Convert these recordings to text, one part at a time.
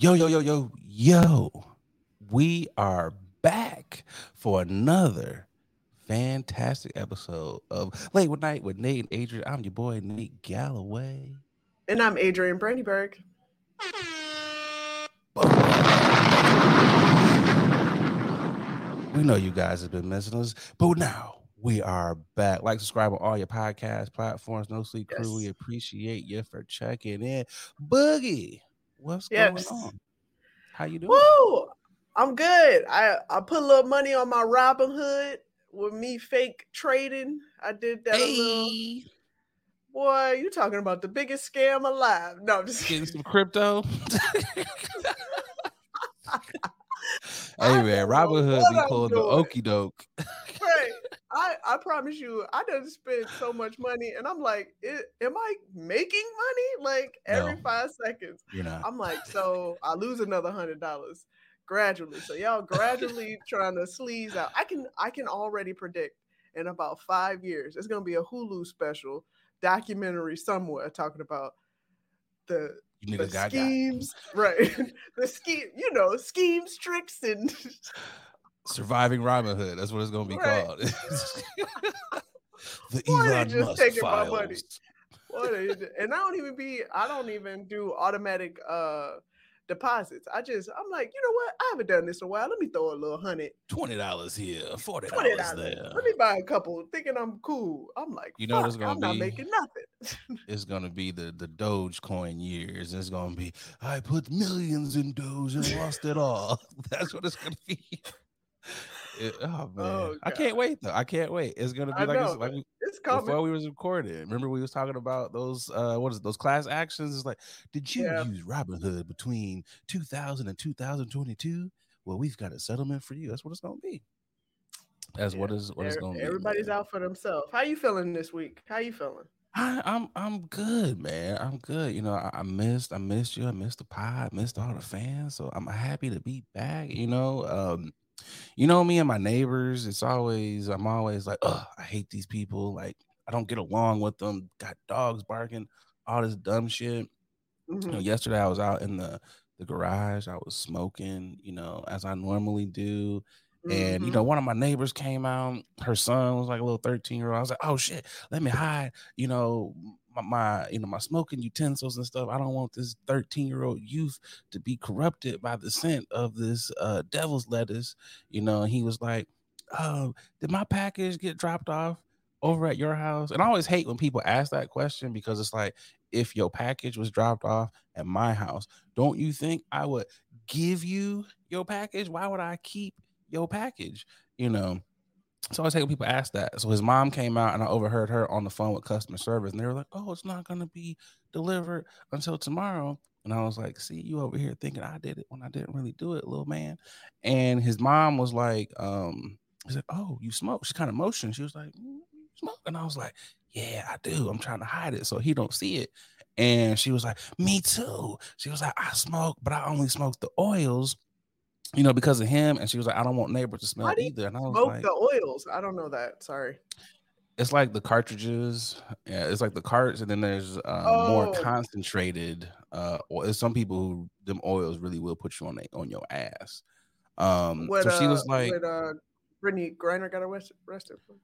Yo, yo, yo, yo, yo. We are back for another fantastic episode of Late with Night with Nate and Adrian. I'm your boy, Nate Galloway. And I'm Adrian Brandyberg. We know you guys have been missing us, but now we are back. Like, subscribe on all your podcast platforms. No Sleep Crew, we appreciate you for checking in. Boogie, what's Yes. going on? How you doing? Woo! I'm good. I, I put a little money on my Robinhood with me fake trading. I did that a little. Boy, you talking about the biggest scam alive. No, I'm just getting kidding. some crypto. Hey man, Robinhood be pulling the okey doke. Right. I, I promise you, I done spent so much money, and I'm like, "I- am I making money? Like every No. five seconds. You know, I'm like, so I lose another hundred dollars gradually. So y'all gradually trying to sleaze out. I can I can already predict in about five years it's gonna be a Hulu special documentary somewhere talking about the, you the nigga got got. schemes, right? the scheme, you know, schemes, tricks, and surviving Robinhood. That's what it's gonna be Right. called. the Boy, Elon just Musk taking my files. money. what and I don't even be I don't even do automatic uh deposits. I just I'm like, you know what? I haven't done this in a while. Let me throw a little hundred Twenty dollars here, forty dollars there. Let me buy a couple, thinking I'm cool. I'm like, You know what it's gonna I'm not be? making nothing. It's gonna be the the Dogecoin years. It's gonna be I put millions in Doge and lost it all. That's what it's gonna be. It- oh man, Oh, I can't wait though. I can't wait. It's gonna be I like it's, know. like we, It's coming. before we was recording. Remember we was talking about those uh what is it, those class actions? It's like, did you Yeah. use Robinhood between 2000 and 2022? Well, we've got a settlement for you. That's what it's gonna be. That's what Yeah. is what it's gonna be. Everybody's man. out for themselves. How you feeling this week? How you feeling? I, I'm I'm good, man. I'm good. You know, I, I missed I missed you. I missed the pod. I missed all the fans. So I'm happy to be back. You know, um, you know me and my neighbors. It's always I'm always like, oh, I hate these people. Like I don't get along with them. Got dogs barking, all this dumb shit. You know, Mhm. yesterday I was out in the the garage. I was smoking. You know, as I normally do. And you know, one of my neighbors came out. Her son was like a little 13 year old. I was like, oh shit, let me hide, you know, my, my you know, my smoking utensils and stuff. I don't want this 13 year old youth to be corrupted by the scent of this uh devil's lettuce. You know, and he was like, Oh, did my package get dropped off over at your house? And I always hate when people ask that question because it's like, if your package was dropped off at my house, don't you think I would give you your package? Why would I keep your package? You know. So I always hate when people ask that. So his mom came out and I overheard her on the phone with customer service, and they were like, "Oh, it's not gonna be delivered until tomorrow." And I was like, "See, you over here thinking I did it when I didn't really do it, little man." And his mom was like, um, "He's like, oh, you smoke?" She kind of motioned. She was like, "Mm, "Smoke?" And I was like, "Yeah, I do. I'm trying to hide it so he don't see it." And she was like, "Me too." She was like, "I smoke, but I only smoke the oils." You know, because of him, and she was like, "I don't want neighbors to smell Why do you either." And I was Smoke like, the oils. I don't know that. Sorry. it's like the cartridges yeah it's like the carts and then there's um, more Oh. concentrated uh or some people who them oils really will put you on a, on your ass um What so she uh, was like what uh, Brittney Griner got arrested. arrested for?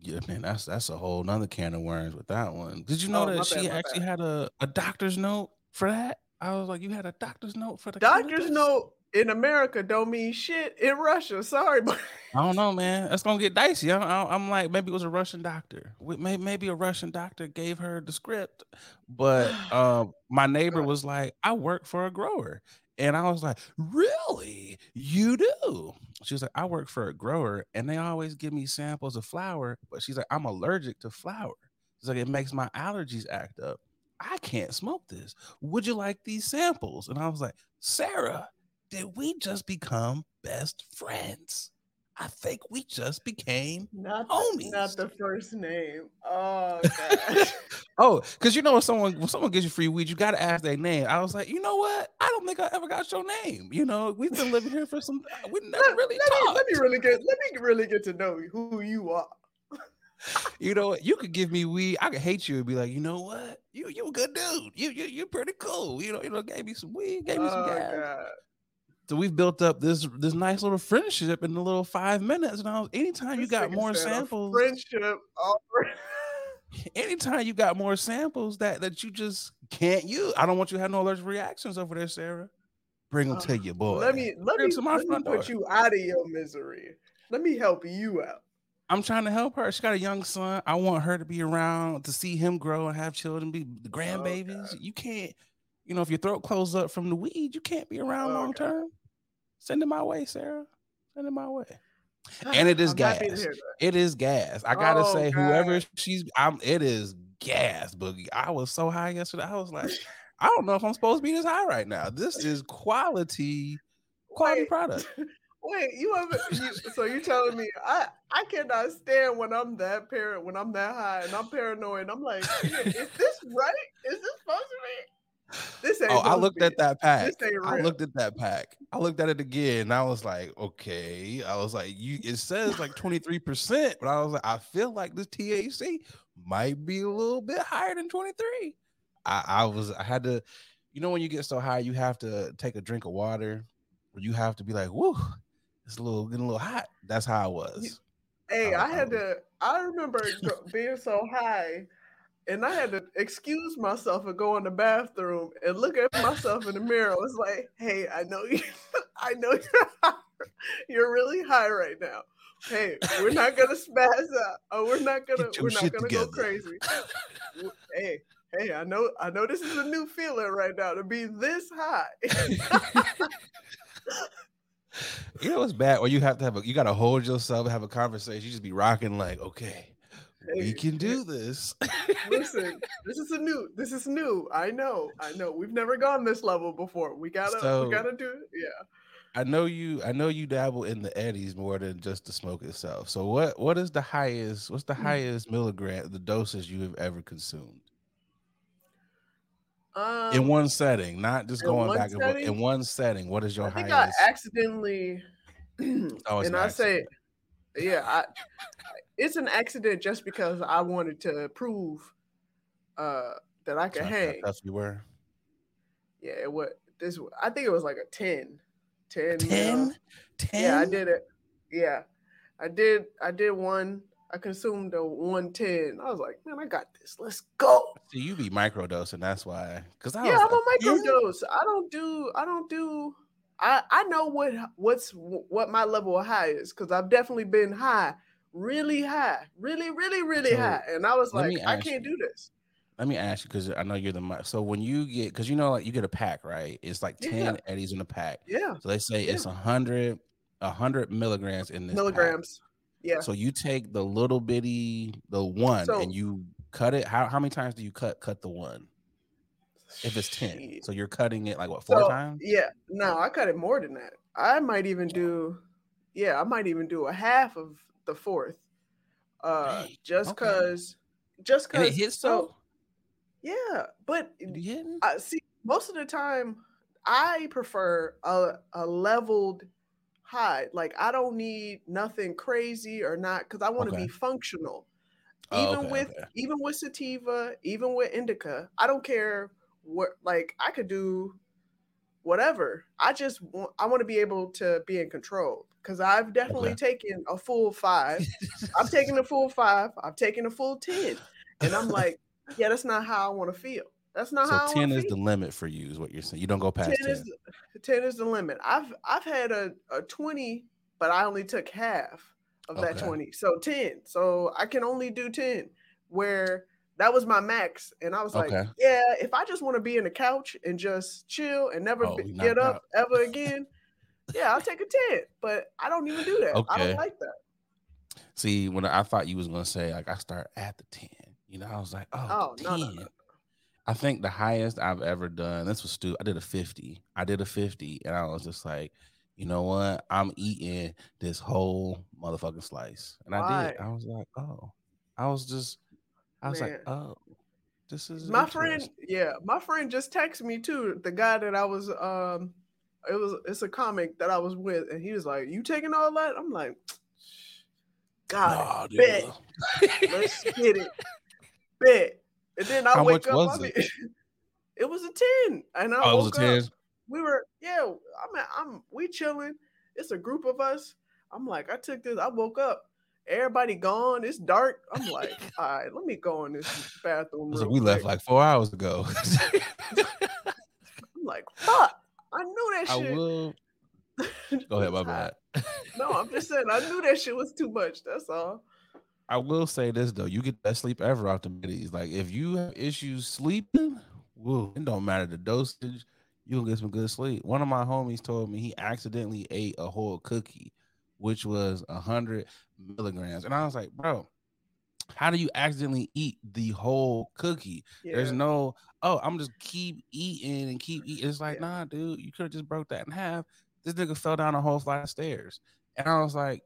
yeah man that's that's a whole nother can of worms with that one did you know Oh, that she bad, actually bad. had a, a doctor's note for that i was like you had a doctor's note for the Doctors note in America don't mean shit in Russia. Sorry, but I don't know, man. That's gonna get dicey. I, I'm like, maybe it was a Russian doctor. Maybe a Russian doctor gave her the script, but uh, my neighbor was like, "I work for a grower," and I was like, "Really? You do?" She was like, "I work for a grower, and they always give me samples of flour, but she's like, I'm allergic to flour. She's like, it makes my allergies act up. I can't smoke this. Would you like these samples?" And I was like, "Sarah." Did we just become best friends? I think we just became not Homies. not the first name. Oh god. oh, because you know when someone when someone gives you free weed, you gotta ask their name. I was like, you know what? I don't think I ever got your name. You know, we've been living here for some. Uh, we never let, really let me, let me really get let me really get to know who you are. you know, you could give me weed. I could hate you and be like, you know what? You you a good dude. You you you're pretty cool. You know, you know, gave me some weed, gave me some Oh, gas. God. So we've built up this this nice little friendship in a little five minutes. And I was anytime you got more samples, Friendship. anytime you got more samples that that you just can't use. I don't want you to have no allergic reactions over there, Sarah. Bring them to Uh, your boy. Let me let Bring me, to my let me front put door. you out of your misery. Let me help you out. I'm trying to help her. She got a young son. I want her to be around to see him grow and have children, be the grandbabies. you can't, you know, if your throat closes up from the weed, you can't be around Oh, long God. term. Send it my way, Sarah. Send it my way. And it is I'm gas. hear that. It is gas. I gotta Oh, say, whoever she's, I'm. It is gas, boogie. I was so high yesterday. I was like, I don't know if I'm supposed to be this high right now. This is quality, quality Wait. product. Wait, you have you, so you're telling me I I cannot stand when I'm that parent when I'm that high and I'm paranoid. I'm like, is this right? Is this supposed to be? Oh, this ain't. Oh, I looked at it. that pack. I looked at that pack. I looked at it again. And I was like, okay. I was like, you. It says like twenty three percent, but I was like, I feel like this THC might be a little bit higher than twenty three. I, I was. I had to. You know, when you get so high, you have to take a drink of water, or you have to be like, whoo, it's a little getting a little hot. That's how I was. Hey, Oh, I had oh. to. I remember being so high, and I had to excuse myself and go in the bathroom and look at myself in the mirror. I was like, "Hey, I know you. I know you're high. you're really high right now. Hey, we're not gonna spaz out. Oh, we're not gonna. We're not gonna go crazy. Hey, hey, I know. I know this is a new feeling right now to be this high. You know what's bad? Or you have to have a. You got to hold yourself, and have a conversation. You just be rocking like, okay, we can do this. Listen, this is a new. This is new. I know. I know. We've never gone this level before. We gotta. So- we gotta do it. Yeah. I know you. I know you dabble in the eddies more than just the smoke itself. So what? What is the highest? What's the Mm. highest milligram, the doses you have ever consumed Um, in one setting, not just going back and forth. In one setting, what is your I think highest? I accidentally, Oh, it's and an I say, yeah, I, it's an accident just because I wanted to prove uh, that I could hang. tough you were. Yeah, it was this. I think it was like a 10. 10. mil. 10? 10? Yeah, I did it. Yeah, I did. I did one. I consumed a 110. I was like, man, I got this. Let's go. So you be microdosing. That's why. Because I yeah, I'm a like, 10? microdose. I don't do. I don't do. I I know what what's what my level of high is because I've definitely been high, really high, really, really, really So, high, and I was like, I can't you. do this. Let me ask you because I know you're the so when you get because you know like you get a pack right it's like 10 Yeah. eddies in a pack Yeah, so they say it's a hundred a hundred milligrams in this pack. milligrams. Yeah. So you take the little bitty the one So- and you cut it. How how many times do you cut cut the one? If it's ten, Shit. so you're cutting it like what four So, times? Yeah, no, I cut it more than that. I might even do, yeah, I might even do a half of the fourth, uh, just okay. cause, just And cause. it hits so so. yeah, but You hitting? I see most of the time I prefer a a leveled high. Like I don't need nothing crazy or not because I want to Okay. be functional. Oh, Even okay, with okay. even with sativa, even with indica, I don't care what like I could do whatever. I just want I want to be able to be in control because I've definitely Okay. taken a full five. I've taken a full five. I've taken a full ten, and I'm like, yeah, that's not how I want to feel. That's not how so want ten is feel. the limit for you, is what you're saying. You don't go past 10 ten. is 10 is the limit. I've I've had a, a 20, but I only took half of that 20. So 10. So I can only do 10 where that was my max and I was like, yeah, if I just want to be in the couch and just chill and never Oh, be- get up ever again, yeah, I'll take a 10, but I don't even do that. I don't like that. See, when I thought you was gonna say like I start at the ten, you know, I was like, oh, Oh, the no, no, no. I think the highest I've ever done. This was stupid. I did a fifty. I did a fifty, and I was just like, you know what? I'm eating this whole motherfucking slice, and I did. I was like, oh, I was just, I was like, oh, this is my friend yeah my friend just texted me too the guy that i was um it was it's a comic that i was with and he was like you taking all that i'm like God, nah, bet. Let's get it. Bet. And then I How wake up. I mean, it? it? was a 10. And I oh, woke up. We were, yeah, I'm I'm we chilling. It's a group of us. I'm like, I took this, I woke up. Everybody gone. It's dark. I'm like, all right, let me go in this bathroom. So we quick. left like four hours ago. I'm like, fuck. I knew that shit. I will. Go ahead, my bad. no, I'm just saying I knew that shit was too much. That's all. I will say this though, you get best sleep ever off the middies. Like if you have issues sleeping, woo, it don't matter the dosage, you will get some good sleep. One of my homies told me he accidentally ate a whole cookie, which was a hundred milligrams, and I was like, bro, how do you accidentally eat the whole cookie? Yeah. There's no, oh, I'm just keep eating and keep eating. It's like, yeah. nah, dude, you could have just broke that in half. This nigga fell down a whole flight of stairs. And I was like,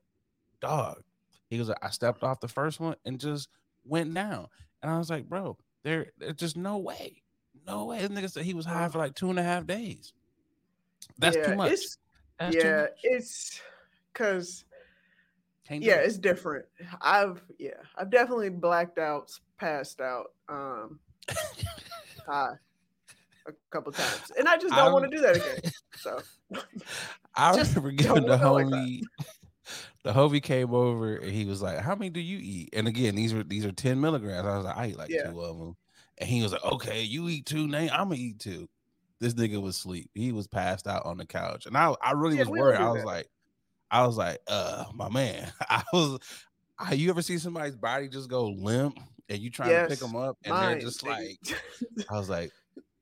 dog. He was like, I stepped off the first one and just went down. And I was like, bro, there, there's just no way. No way. This nigga said he was high for like two and a half days. That's yeah, too much. It's, That's yeah, too much. it's because yeah, it. it's different. I've yeah, I've definitely blacked out, passed out, um, high a couple times, and I just don't want to do that again. So I remember giving the homie. Like the homie came over and he was like, "How many do you eat?" And again, these are these are ten milligrams. I was like, "I eat like yeah. two of them," and he was like, "Okay, you eat two, Nate. I'm gonna eat two. This nigga was asleep. He was passed out on the couch, and I I really yeah, was worried. I was that. like, I was like, "Uh, my man." I was. I, you ever see somebody's body just go limp and you trying yes, to pick them up and mine, they're just like, I was like,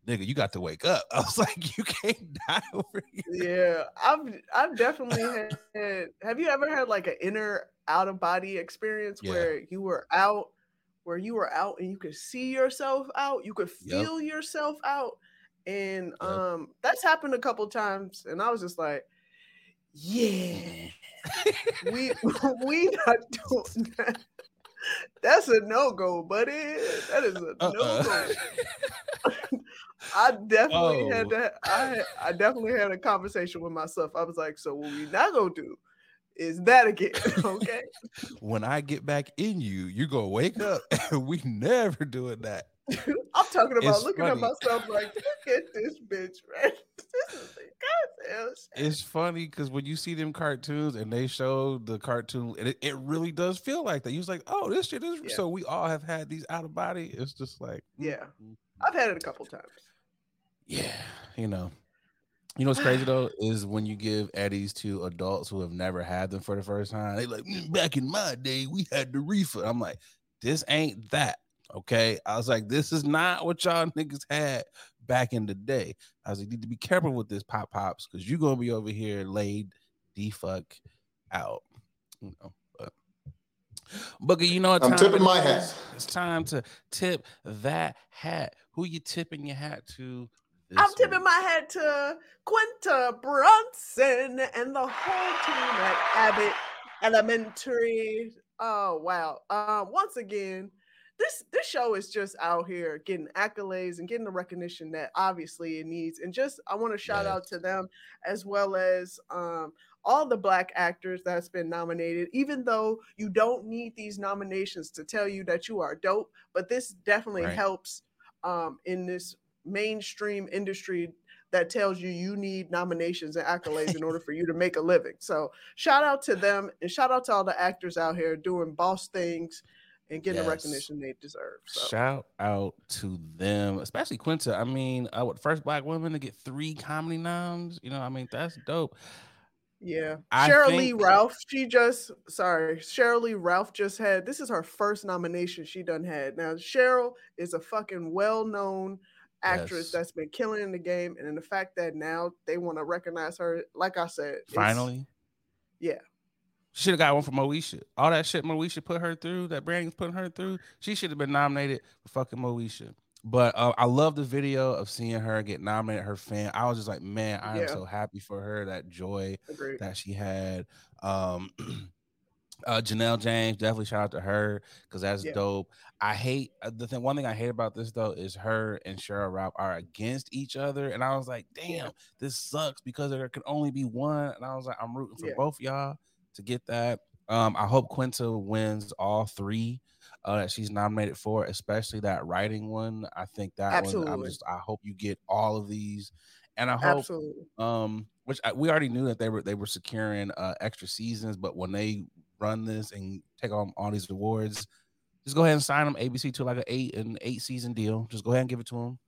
nigga, you got to wake up. I was like, you can't die over here. Yeah, I've I've definitely had. Have you ever had like an inner out of body experience yeah. where you were out, where you were out and you could see yourself out, you could feel yep. yourself out, and yep. um, that's happened a couple times, and I was just like, yeah, we we not doing that. That's a no go, buddy. That is a uh-uh. no go. I definitely oh. had that. I I definitely had a conversation with myself. I was like, so what we not gonna do is that again, okay? when I get back in you, you're gonna wake up, we never doing that. I'm talking about it's looking funny. at myself like, look at this bitch, right? This is goddamn shit. it's funny because when you see them cartoons and they show the cartoon, it, it really does feel like that. You was like, oh, this shit is yeah. so we all have had these out of body. It's just like, yeah, mm-hmm. I've had it a couple times. Yeah, you know. You know what's crazy though is when you give Eddies to adults who have never had them for the first time. They like mm, back in my day we had the reefer. I'm like, this ain't that. Okay, I was like, this is not what y'all niggas had back in the day. I was like, you need to be careful with this pop pops because you're gonna be over here laid the fuck out. You know, but Boogie, you know what? I'm tipping my hat. It's time to tip that hat. Who you tipping your hat to? I'm week? tipping my hat to Quinta Brunson and the whole team at Abbott Elementary. Oh wow! Uh, once again, this this show is just out here getting accolades and getting the recognition that obviously it needs. And just I want to shout yes. out to them as well as um, all the black actors that's been nominated. Even though you don't need these nominations to tell you that you are dope, but this definitely right. helps um, in this mainstream industry that tells you you need nominations and accolades in order for you to make a living. So shout out to them and shout out to all the actors out here doing boss things and getting yes. the recognition they deserve. So. Shout out to them, especially Quinta. I mean, uh, first black woman to get three comedy noms. You know, I mean, that's dope. Yeah. I think... Lee Ralph, she just sorry, Sheryl Lee Ralph just had this is her first nomination she done had. Now, Sheryl is a fucking well-known actress yes. that's been killing in the game. And in the fact that now they want to recognize her, like I said, finally. Yeah. Should have got one for Moesha. All that shit Moesha put her through, that Brandon's putting her through. She should have been nominated for fucking Moesha. But uh, I love the video of seeing her get nominated. Her fan, I was just like, man, I am yeah. so happy for her. That joy Agreed. that she had. Um, uh, Janelle James, definitely shout out to her because that's yeah. dope. I hate uh, the thing. One thing I hate about this though is her and Sheryl Ralph are against each other, and I was like, damn, yeah. this sucks because there can only be one. And I was like, I'm rooting for both y'all to get that. Um, I hope Quinta wins all three uh, that she's nominated for, especially that writing one. I think that Absolutely. one. I'm just. I hope you get all of these, and I hope Absolutely. um, which I, we already knew that they were they were securing uh, extra seasons, but when they run this and take on all these awards, just go ahead and sign them ABC to like an eight and eight season deal. Just go ahead and give it to them,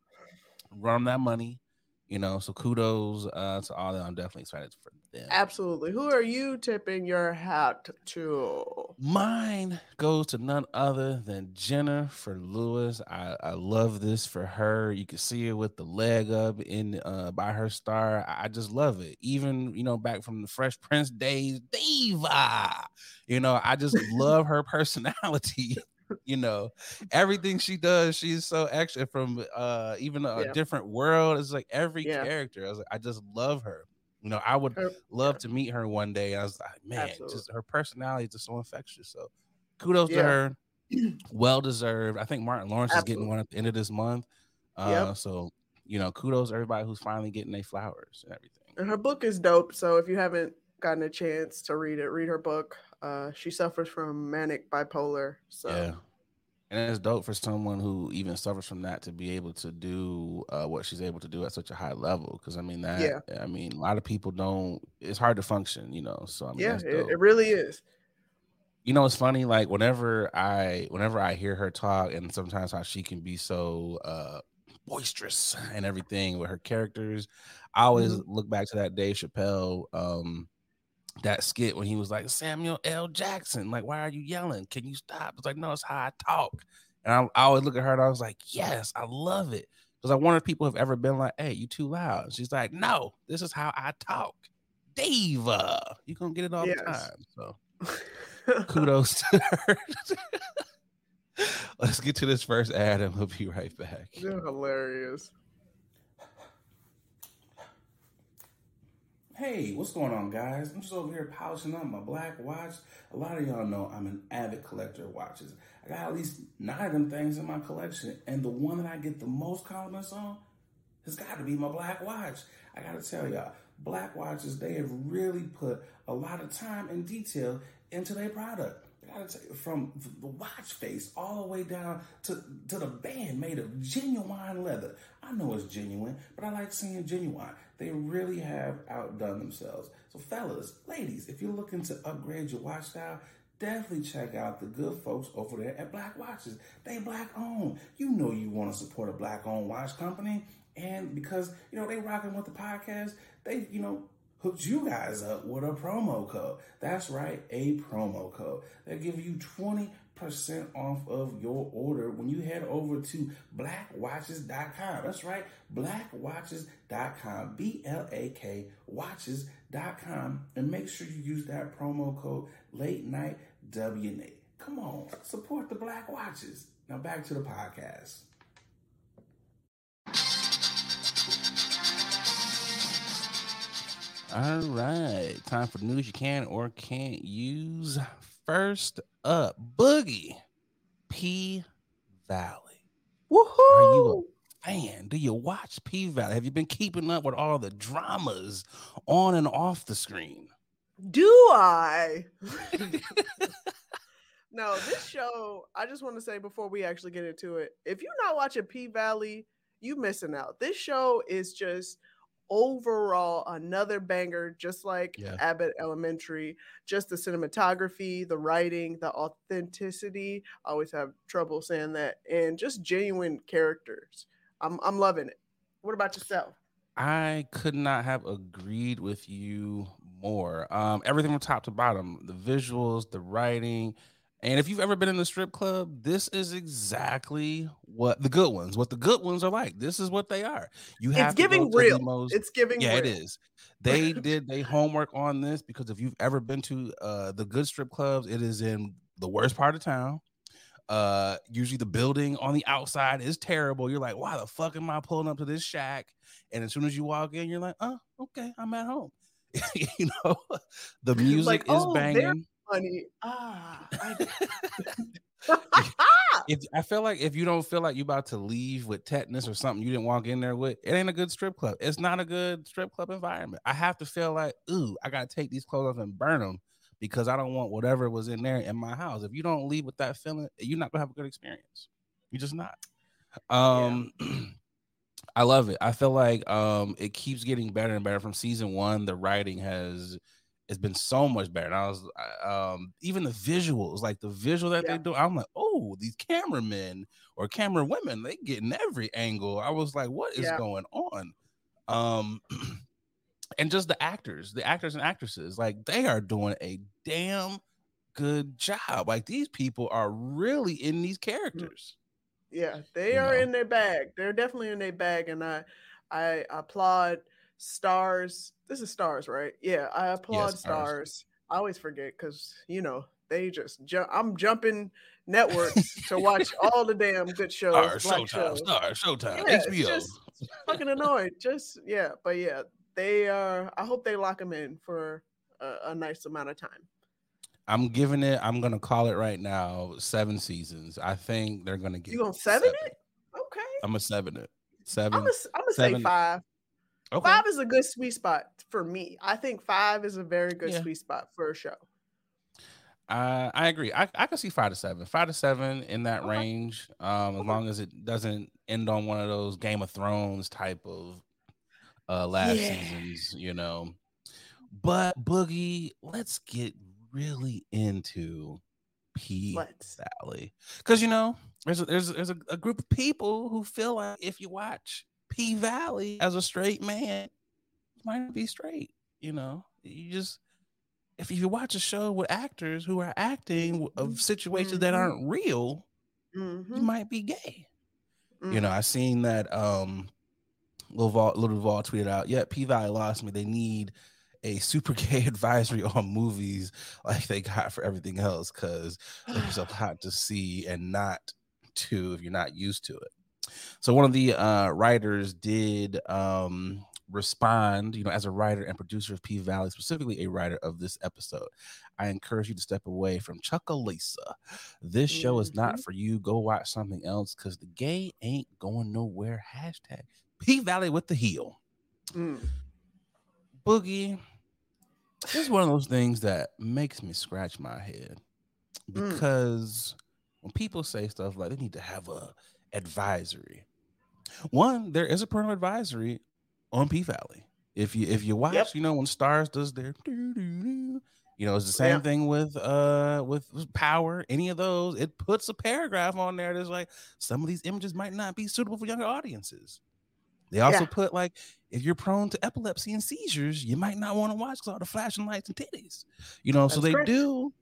run them that money, you know. So kudos uh, to all that. I'm definitely excited for them. Absolutely. Who are you tipping your hat to? Mine goes to none other than Jennifer Lewis. I, I love this for her. You can see it with the leg up in uh, by her star. I, I just love it. Even you know back from the Fresh Prince days, diva. You know, I just love her personality. you know, everything she does, she's so extra. From uh, even a Yeah. different world, it's like every Yeah. character. I was like, I just love her. You know, I would Her- love yeah. to meet her one day. I was like, man, Absolutely. just her personality is just so infectious. So kudos to her. Well deserved. I think Martin Lawrence is getting one at the end of this month. Uh, Yep. so you know, kudos to everybody who's finally getting their flowers and everything. And her book is dope. So if you haven't gotten a chance to read it, read her book. Uh, she suffers from manic bipolar. So Yeah. And it's dope for someone who even suffers from that to be able to do uh, what she's able to do at such a high level. Because I mean that, Yeah. I mean, a lot of people don't. It's hard to function, you know. So I mean, yeah, it, it really is. you know it's funny like whenever i whenever i hear her talk and sometimes how she can be so uh boisterous and everything with her characters i always Mm-hmm. look back to that dave chappelle um that skit when he was like samuel l. Jackson like why are you yelling? Can you stop? It's like no it's how i talk. And i, I always look at her and i was like yes i love it. Because i wonder if people have ever been like hey you too loud. And she's like no this is how i talk. Diva. You gonna get it all the time so. Kudos to her. Let's get to this first ad and we'll be right back. You're hilarious. Hey, what's going on, guys? I'm just over here polishing up my black watch. A lot of y'all know I'm an avid collector of watches. I got at least nine of them things in my collection, and the one that I get the most compliments on has got to be my black watch. I got to tell y'all, black watches, they have really put a lot of time and detail into their product. I gotta tell you, from the watch face all the way down to, to the band made of genuine leather. I know it's genuine, but I like seeing genuine. They really have outdone themselves. So, fellas, ladies, if you're looking to upgrade your watch style, definitely check out the good folks over there at Black Watches. They black owned. You know you want to support a black owned watch company. And because, you know, they rocking with the podcast, they, you know, hooked you guys up with a promo code. That's right, a promo code. They'll give you 20% off of your order when you head over to blackwatches.com. That's right, blackwatches.com. B L A K watches.com. And make sure you use that promo code late night WNA. Come on, support the Black Watches. Now back to the podcast. All right, time for news you can or can't use. First up, Boogie P Valley. Woohoo! Are you a fan? Do you watch P Valley? Have you been keeping up with all the dramas on and off the screen? Do I? no, this show, I just want to say before we actually get into it, if you're not watching P Valley, you missing out. This show is just overall another banger, just like Yeah. Abbott Elementary. Just the cinematography, the writing, the authenticity. I always have trouble saying that, and just genuine characters. I'm I'm loving it. What about yourself? I could not have agreed with you more. Um, everything from top to bottom, the visuals, the writing, and if you've ever been in the strip club, this is exactly what the good ones, what the good ones are like. This is what they are. You have It's giving real. most- It's giving yeah, it real. is. They did they homework on this because if you've ever been to uh, the good strip clubs, it is in the worst part of town. Uh, usually the building on the outside is terrible. You're like, why the fuck am I pulling up to this shack? And as soon as you walk in, you're like, oh, okay, I'm at home. you know, the music Like, is oh, banging. Honey, ah, I- If I feel like if you don't feel like you about to leave with tetanus or something you didn't walk in there with, it ain't a good strip club. It's not a good strip club environment. I have to feel like, ooh, I gotta take these clothes off and burn them because I don't want whatever was in there in my house. If you don't leave with that feeling, you're not gonna have a good experience. You're just not. Um yeah. I love it. I feel like um it keeps getting better and better from season one. The writing has it's been so much better. And I was um even the visuals, like the visual that yeah. they do, I'm like, oh, these cameramen or camera women, they getting every angle. I was like, what is yeah. going on? Um and just the actors, the actors and actresses, like they are doing a damn good job. Like these people are really in these mm. characters. Yeah, they you are know? in their bag. They're definitely in their bag, and I I applaud Starz. This is Starz, right? Yeah, I applaud yes, Starz. I always forget because you know they just jump. I'm jumping networks to watch all the damn good shows. Star, Showtime, shows. Star, Showtime, yeah, HBO. Just fucking annoyed. Just yeah, but yeah, they are. I hope they lock them in for a, a nice amount of time. I'm giving it. I'm gonna call it right now. Seven seasons. I think they're gonna get. You gonna seven, seven. it? Okay. I'm a seven it. Seven. I'm gonna say five. Okay. Five is a good sweet spot for me. I think five is a very good yeah. sweet spot for a show. Uh, I agree. I, I can see five to seven, five to seven in that okay. range. Um, okay. as long as it doesn't end on one of those Game of Thrones type of uh last yeah. seasons, you know. But Boogie, let's get really into P let's. Valley because you know there's a, there's there's a, a group of people who feel like if you watch P Valley as a straight man, might be straight. You know, you just if you watch a show with actors who are acting of situations mm-hmm. that aren't real, mm-hmm. you might be gay. Mm-hmm. You know, mm-hmm. I seen that um Lil Duval, Lil Duval tweeted out, yeah, P Valley lost me. They need a super gay advisory on movies like they got for everything else because there's a lot to see and not to if you're not used to it. So one of the uh, writers did um, respond, you know, as a writer and producer of P Valley, specifically a writer of this episode. I encourage you to step away from Chucalissa. This show mm-hmm. is not mm-hmm. for you. Go watch something else because the gay ain't going nowhere. Hashtag P Valley with the heel. Mm. Boogie, this is one of those things that makes me scratch my head mm. because mm. when people say stuff like they need to have a advisory. One, there is a parental advisory on P Valley. If you if you watch, yep. you know when Starz does their, you know, it's the same yeah. thing with uh with, Power. Any of those, it puts a paragraph on there that's like some of these images might not be suitable for younger audiences. They also yeah. put like if you're prone to epilepsy and seizures, you might not want to watch because all the flashing lights and titties. You know, that's so they do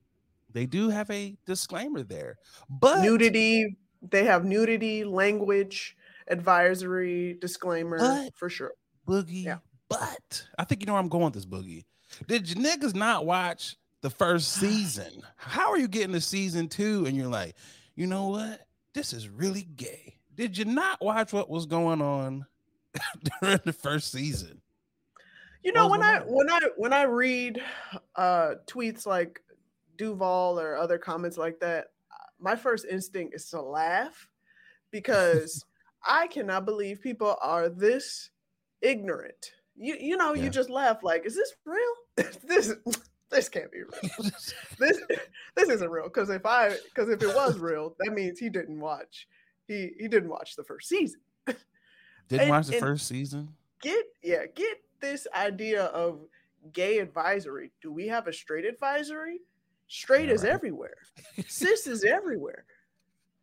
they do have a disclaimer there. But nudity, they have nudity language advisory disclaimer but, for sure. Boogie, yeah. but I think you know where I'm going with this boogie. Did you niggas not watch the first season? How are you getting to season two and you're like, you know what? This is really gay. Did you not watch what was going on during the first season? You know, when I on? when I when I read uh tweets like Duval or other comments like that, my first instinct is to laugh because I cannot believe people are this ignorant. You you know, yeah. you just laugh like, is this real? this this can't be real. this this isn't real. Because if I because if it was real, that means he didn't watch. He he didn't watch the first season. Didn't and, watch the first season. Get yeah, get this idea of gay advisory. Do we have a straight advisory? Straight is right. everywhere. Cis is everywhere.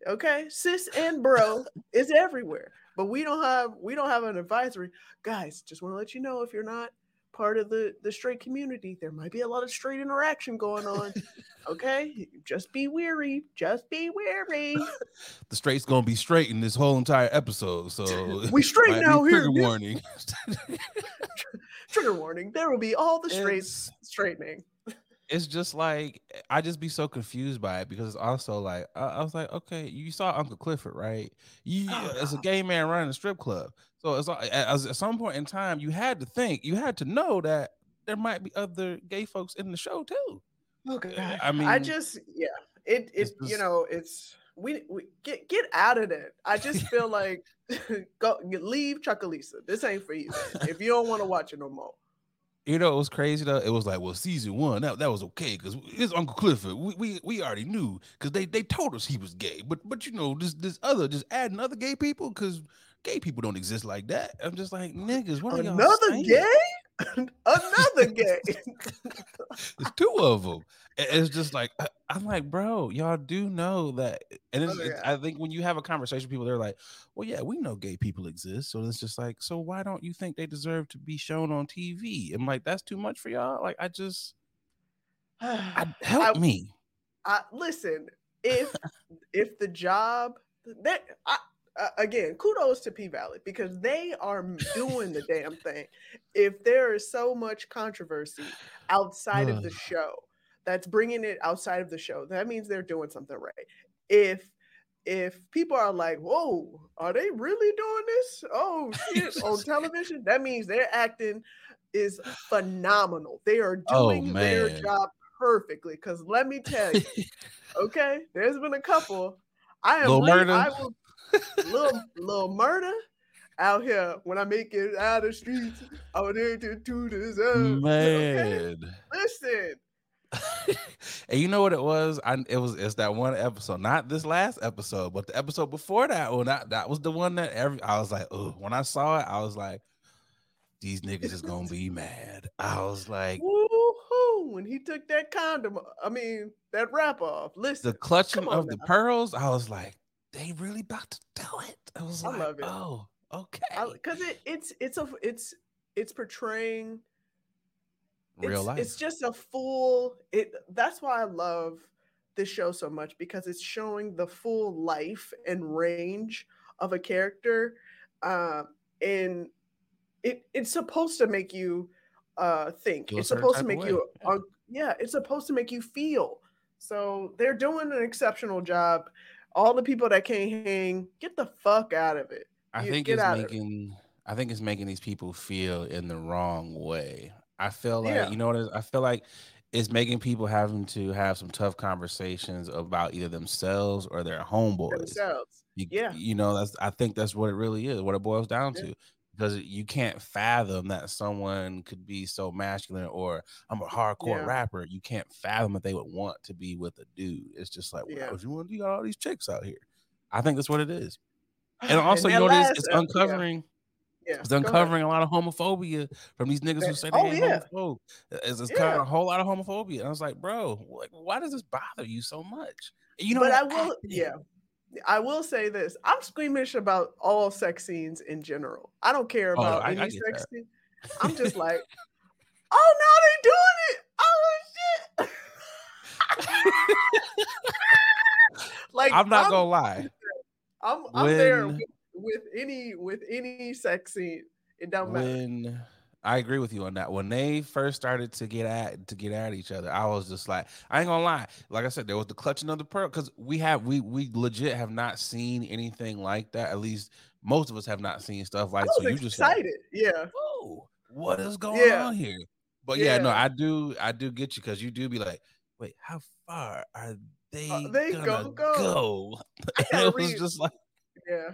Okay, cis and bro is everywhere, but we don't have we don't have an advisory. Guys, just want to let you know if you're not part of the the straight community, there might be a lot of straight interaction going on. okay, just be weary. Just be weary. the straight's gonna be straight in this whole entire episode. So we straight now here. Trigger warning. trigger warning. There will be all the straights straightening it's just like I just be so confused by it because it's also like I, I was like, okay, you saw Uncle Clifford, right? You oh, as a gay man running a strip club, so it's as at some point in time you had to think, you had to know that there might be other gay folks in the show too. Okay, eh, I mean, I just yeah, it it just, you know it's we, we get get out of it. I just feel like go leave Chucalissa. This ain't for you if you don't want to watch it no more. You know, it was crazy though. It was like, well, season one that, that was okay because it's Uncle Clifford. We, we we already knew because they they told us he was gay. But but you know this this other just adding other gay people because gay people don't exist like that. I'm just like niggas. What are another gay? another gay. There's two of them. It's just like uh, I'm like, bro, y'all do know that, and it's, oh, yeah. it's, I think when you have a conversation, people they're like, well, yeah, we know gay people exist, so it's just like, so why don't you think they deserve to be shown on TV? I'm like, that's too much for y'all. Like, I just, I, help I, me. I, listen, if if the job that I, uh, again, kudos to P Valley because they are doing the damn thing. If there is so much controversy outside of the show, that's bringing it outside of the show. That means they're doing something right. If if people are like, "Whoa, are they really doing this?" Oh shit, on television, that means their acting is phenomenal. They are oh, doing oh, their job perfectly. Because let me tell you, okay, there's been a couple. I am. Late, I will little little murder out here when I make it out of the streets. I'm there to do this. Man, okay? listen. and you know what it was? I it was it's that one episode, not this last episode, but the episode before that one. That, that was the one that every I was like, oh, when I saw it, I was like, these niggas is gonna be mad. I was like, Woo-hoo. when he took that condom, I mean that wrap off. Listen, the clutching of the pearls, I was like, they really about to do it. I was I like, love it. oh, okay. Because it, it's it's a it's it's portraying real it's, life. It's just a full. It that's why I love this show so much because it's showing the full life and range of a character, uh, and it it's supposed to make you uh think. Feel it's supposed to make you. Uh, yeah, it's supposed to make you feel. So they're doing an exceptional job all the people that can't hang, get the fuck out of it. I think it's making I think it's making these people feel in the wrong way. I feel like yeah. you know what I feel like it's making people having to have some tough conversations about either themselves or their homeboys. Themselves. You, yeah. You know, that's I think that's what it really is, what it boils down yeah. to because you can't fathom that someone could be so masculine or I'm a hardcore yeah. rapper. You can't fathom that they would want to be with a dude. It's just like, well, yeah. you want you got all these chicks out here. I think that's what it is. And also, and you know, last, it's, uh, it's uncovering. Yeah. It's uncovering a lot of homophobia from these niggas who say they oh, ain't yeah. homophobe. It's, it's kind of a whole lot of homophobia. And I was like, bro, like, why does this bother you so much? You know, but I will, yeah. I will say this: I'm squeamish about all sex scenes in general. I don't care oh, about oh, I, any I sex that. scene. I'm just like, oh no, they doing it! Oh shit! like I'm not I'm, gonna lie. I'm I'm when, there with, with, any with any sex scene. It don't when, matter. I agree with you on that. When they first started to get at to get at each other, I was just like, I ain't gonna lie. Like I said, there was the clutching of the pearl because we have we we legit have not seen anything like that. At least most of us have not seen stuff like. so you just excited, like, yeah. Oh, what is going yeah. on here? But yeah. yeah. no, I do I do get you because you do be like, wait, how far are they? Uh, they gonna go. go? it was just like. Yeah,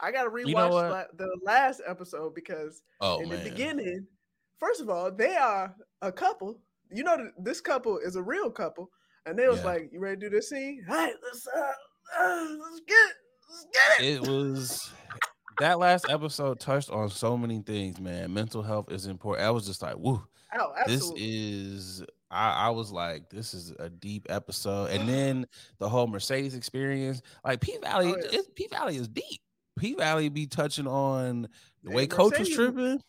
I gotta rewatch you know the last episode because oh, in man. the beginning, first of all, they are a couple. You know, this couple is a real couple, and they was yeah. like, "You ready to do this scene? All right, let's uh, uh let's get it, let's get it." It was that last episode touched on so many things, man. Mental health is important. I was just like, "Woo." Oh, this is I, I, was like, this is a deep episode. And then the whole Mercedes experience, like P oh, Valley, oh, yeah. P Valley is deep. P Valley be touching on the way Coach eh, was tripping.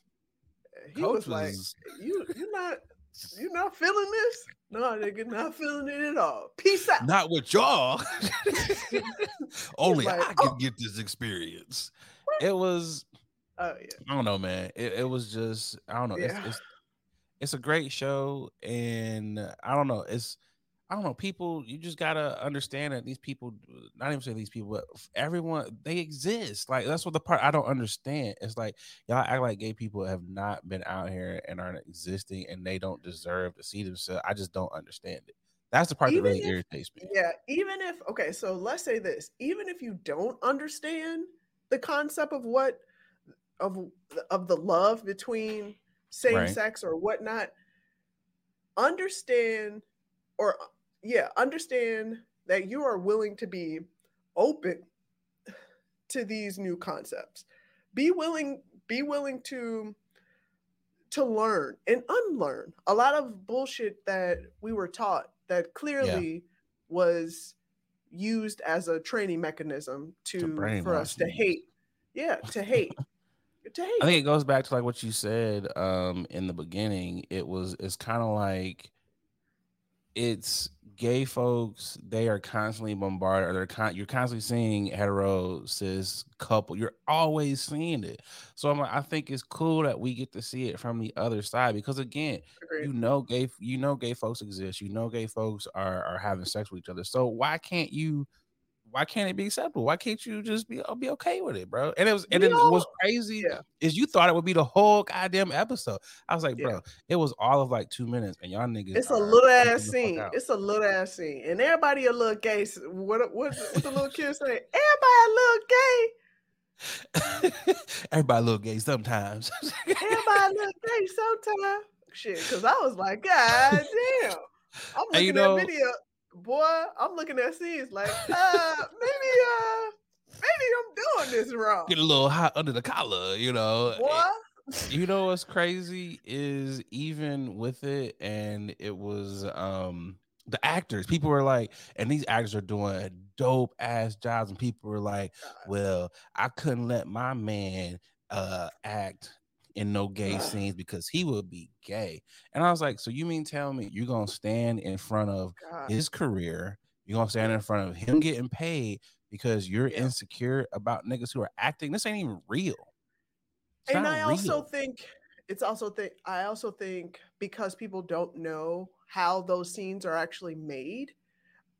He Coach was, was like, "You, you not, you not feeling this? No, nigga, not feeling it at all. Peace out. Not with y'all. Only like, I can oh. get this experience. It was. Oh yeah. I don't know, man. It, it was just I don't know. Yeah. It's, it's it's a great show, and uh, I don't know. It's I don't know. People, you just gotta understand that these people, uh, not even say these people, but everyone, they exist. Like that's what the part I don't understand. It's like y'all act like gay people have not been out here and aren't existing, and they don't deserve to see themselves. I just don't understand it. That's the part even that really if, irritates me. Yeah, even if okay, so let's say this: even if you don't understand the concept of what of of the love between same Right. sex or whatnot, understand or yeah, understand that you are willing to be open to these new concepts. Be willing, be willing to to learn and unlearn a lot of bullshit that we were taught that clearly was used as a training mechanism to, for us to hate. Yeah, to hate. I think it goes back to like what you said um in the beginning. It was it's kind of like it's gay folks, they are constantly bombarded or they're con- you're constantly seeing hetero cis couple. You're always seeing it. So I'm like, I think it's cool that we get to see it from the other side because again, Agreed. you know gay you know gay folks exist. You know gay folks are are having sex with each other. So why can't you why can't it be acceptable? Why can't you just be uh, be okay with it, bro? And it was and what's all- crazy yeah. is you thought it would be the whole goddamn episode. I was like, Yeah. bro, it was all of like two minutes, and y'all niggas. It's a little ass scene. It's a little ass scene, and everybody a little gay. What what what the little kid say? Everybody a little gay. Everybody a little gay sometimes. Everybody a little gay sometimes. Shit, because I was like, God damn. I'm And looking you know- at video, boy. I'm looking at scenes like, uh, maybe uh, maybe I'm doing this wrong, Get a little hot under the collar, you know. boy. you know what's crazy is even with it and it was um the actors people were like and these actors are doing dope ass jobs and people were like well i couldn't let my man uh act in no gay scenes because he would be gay and i was like so you mean tell me you're gonna stand in front of God. his career you're gonna stand in front of him getting paid because you're Yeah. insecure about niggas who are acting this ain't even real It's and I also think it's also think I also think because people don't know how those scenes are actually made,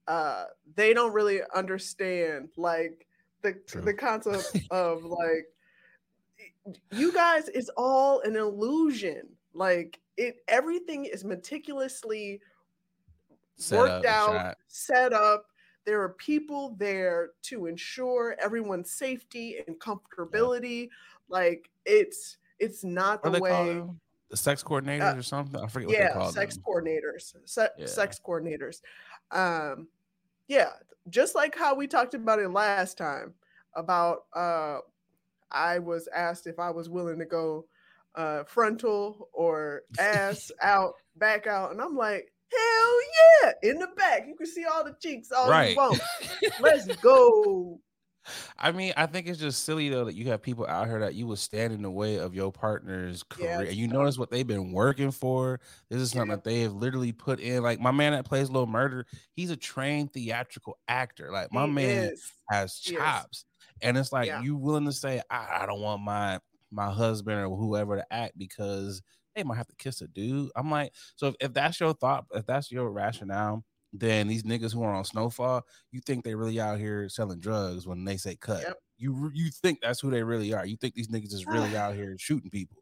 uh, they don't really understand like the True. the concept of like you guys it's all an illusion. Like it everything is meticulously Set worked up, out, shot. set up. There are people there to ensure everyone's safety and comfortability. Like it's it's not the do they call way. The sex coordinators Uh, or something? I forget what they Yeah, call sex them. coordinators, se- Yeah. sex coordinators. Um, yeah, just like how we talked about it last time about uh, I was asked if I was willing to go uh, frontal or ass out, back out, and I'm like, hell yeah, in the back. You can see all the cheeks all Right. you want. Let's go. I mean, I think it's just silly though that you have people out here that you would stand in the way of your partner's career. And you notice what they've been working for. This is something Yeah. that they have literally put in. Like my man that plays Lil Murda, he's a trained theatrical actor. Like my He man is. has chops. is. And it's like Yeah. you willing to say, I, I don't want my my husband or whoever to act because they might have to kiss a dude. I'm like, so if, if that's your thought, if that's your rationale, then these niggas who are on Snowfall, you think they really out here selling drugs when they say cut. Yep. You you think that's who they really are. You think these niggas is really out here shooting people.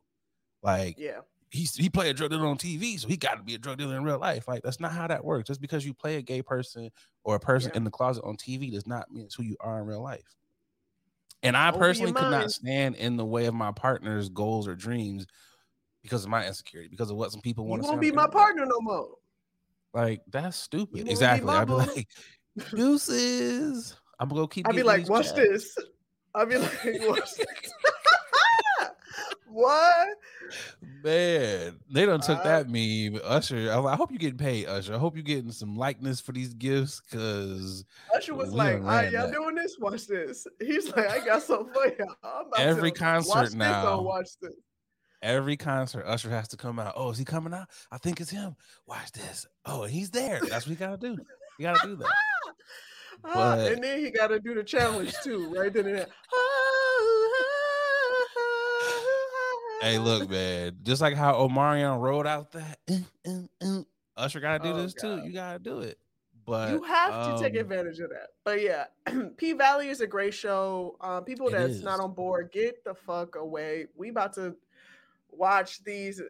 Like Yeah. he's he played a drug dealer on TV, so he got to be a drug dealer in real life. Like that's not how that works. Just because you play a gay person or a person Yeah. in the closet on TV does not mean it's who you are in real life. And I personally could not stand in the way of my partner's goals or dreams because of my insecurity, because of what some people want to won't be my partner no more. Like that's stupid. Exactly. I'd be like, deuces. I'm gonna go keep. I'd be like, watch checks." this. I'd be like, watch this. what? Man, they done took I- that meme. Usher, I, I hope you're getting paid, Usher. I hope you're getting some likeness for these gifts, cause Usher was like, all right, y'all that. doing this? Watch this. He's like, I got something for y'all. Every concert now. watch this. every concert, Usher has to come out. Oh, is he coming out? I think it's him. Watch this. Oh, he's there. That's what you gotta do. You gotta do that. Ah, But- and then he got to do the challenge too, right then and there. Hey, look, man. Just like how Omarion rolled out that, Usher gotta do Oh, this too. You gotta do it. But you have to take um, advantage of that. But yeah, P Valley is a great show. Um, people that's not on board, get the fuck away. We about to watch these.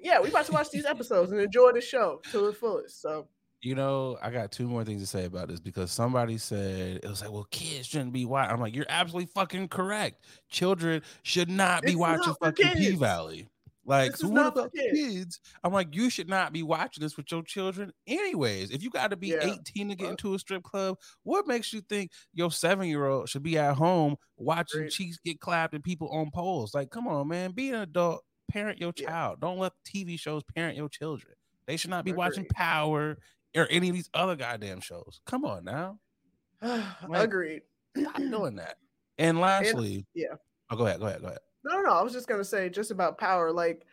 Yeah, we about to watch these episodes and enjoy the show to the fullest. So You know, I got two more things to say about this because somebody said it was like, well, kids shouldn't be watching. I'm like, you're absolutely fucking correct. Children should not be It's watching not fucking P Valley. Like, This so what about the kids. kids? I'm like, you should not be watching this with your children, anyways. If you got to be Yeah. 18 to get into a strip club, what makes you think your seven year old should be at home watching Agreed. cheeks get clapped and people on poles? Like, come on, man, be an adult, parent your Yeah. child. Don't let TV shows parent your children. They should not be watching Power or any of these other goddamn shows. Come on now, Like- Agreed. stop doing that. And lastly, yeah. Oh, go ahead, go ahead, go ahead. No, no, I was just gonna say just about power. Like,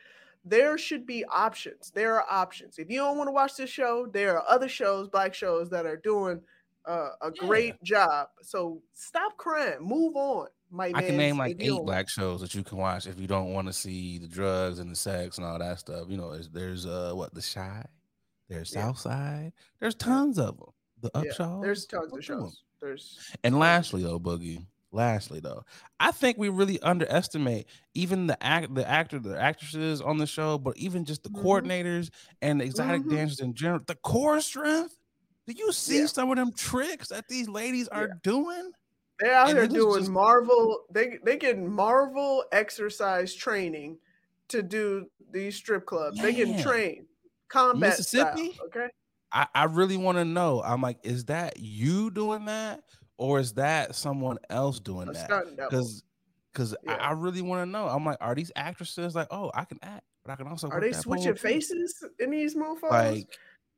there should be options. There are options. If you don't want to watch this show, there are other shows, black shows, that are doing uh, a Yeah. great job. So stop crying. Move on, my I can name like eight black shows that you can watch if you don't want to see the drugs and the sex and all that stuff. You know, there's, there's uh what the Chi, there's Yeah. Southside, there's tons of them. The Yeah, there's tons of shows. There's And lastly, though, Boogie. Lastly, though, I think we really underestimate even the act, the actor, the actresses on the show, but even just the Mhm. coordinators and the exotic Mhm. dancers in general. The core strength. Do you see Yeah. some of them tricks that these ladies are Yeah. doing? they're out And here doing just- Marvel. They they getting Marvel exercise training to do these strip clubs. They getting Man. trained combat Mississippi? style. Okay. I, I really want to know. I'm like, is that you doing that, or is that someone else doing A that? Because because I, Yeah. I really want to know. I'm like, are these actresses like, oh, I can act, but I can also Are they switching too." faces in these mofos? Like,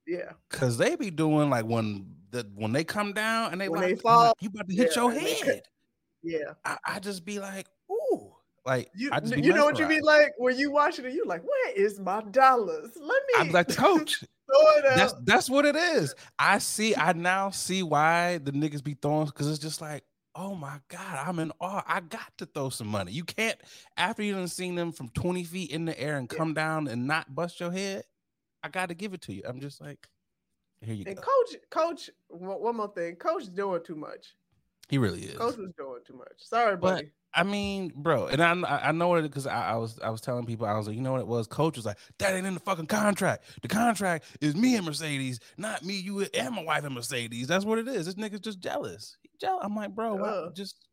yeah. cause they be doing like when the when they come down and they When like, they I'm like, fall, you about to hit yeah, your head. Yeah. I, I just be like, like You, I just you know what you mean? Like when you watching it, you like, where is my dollars? Let me I'm like coach. throw it out. That's that's what it is. I see. I now see why the niggas be throwing because it's just like, oh my god, I'm in awe. I got to throw some money. You can't after you done seen them from 20 feet in the air and come down and not bust your head. I got to give it to you. I'm just like, here you and go. coach, coach, one one more thing. Coach doing too much. He really is. Coach was doing too much. Sorry, buddy. But- I mean, bro, and I I know it because I, I was I was telling people I was like, you know what it was. Coach was like, that ain't in the fucking contract. The contract is me and Mercedes, not me, you, and my wife and Mercedes. That's what it is. This nigga's just jealous. He jealous. I'm like, bro, why- just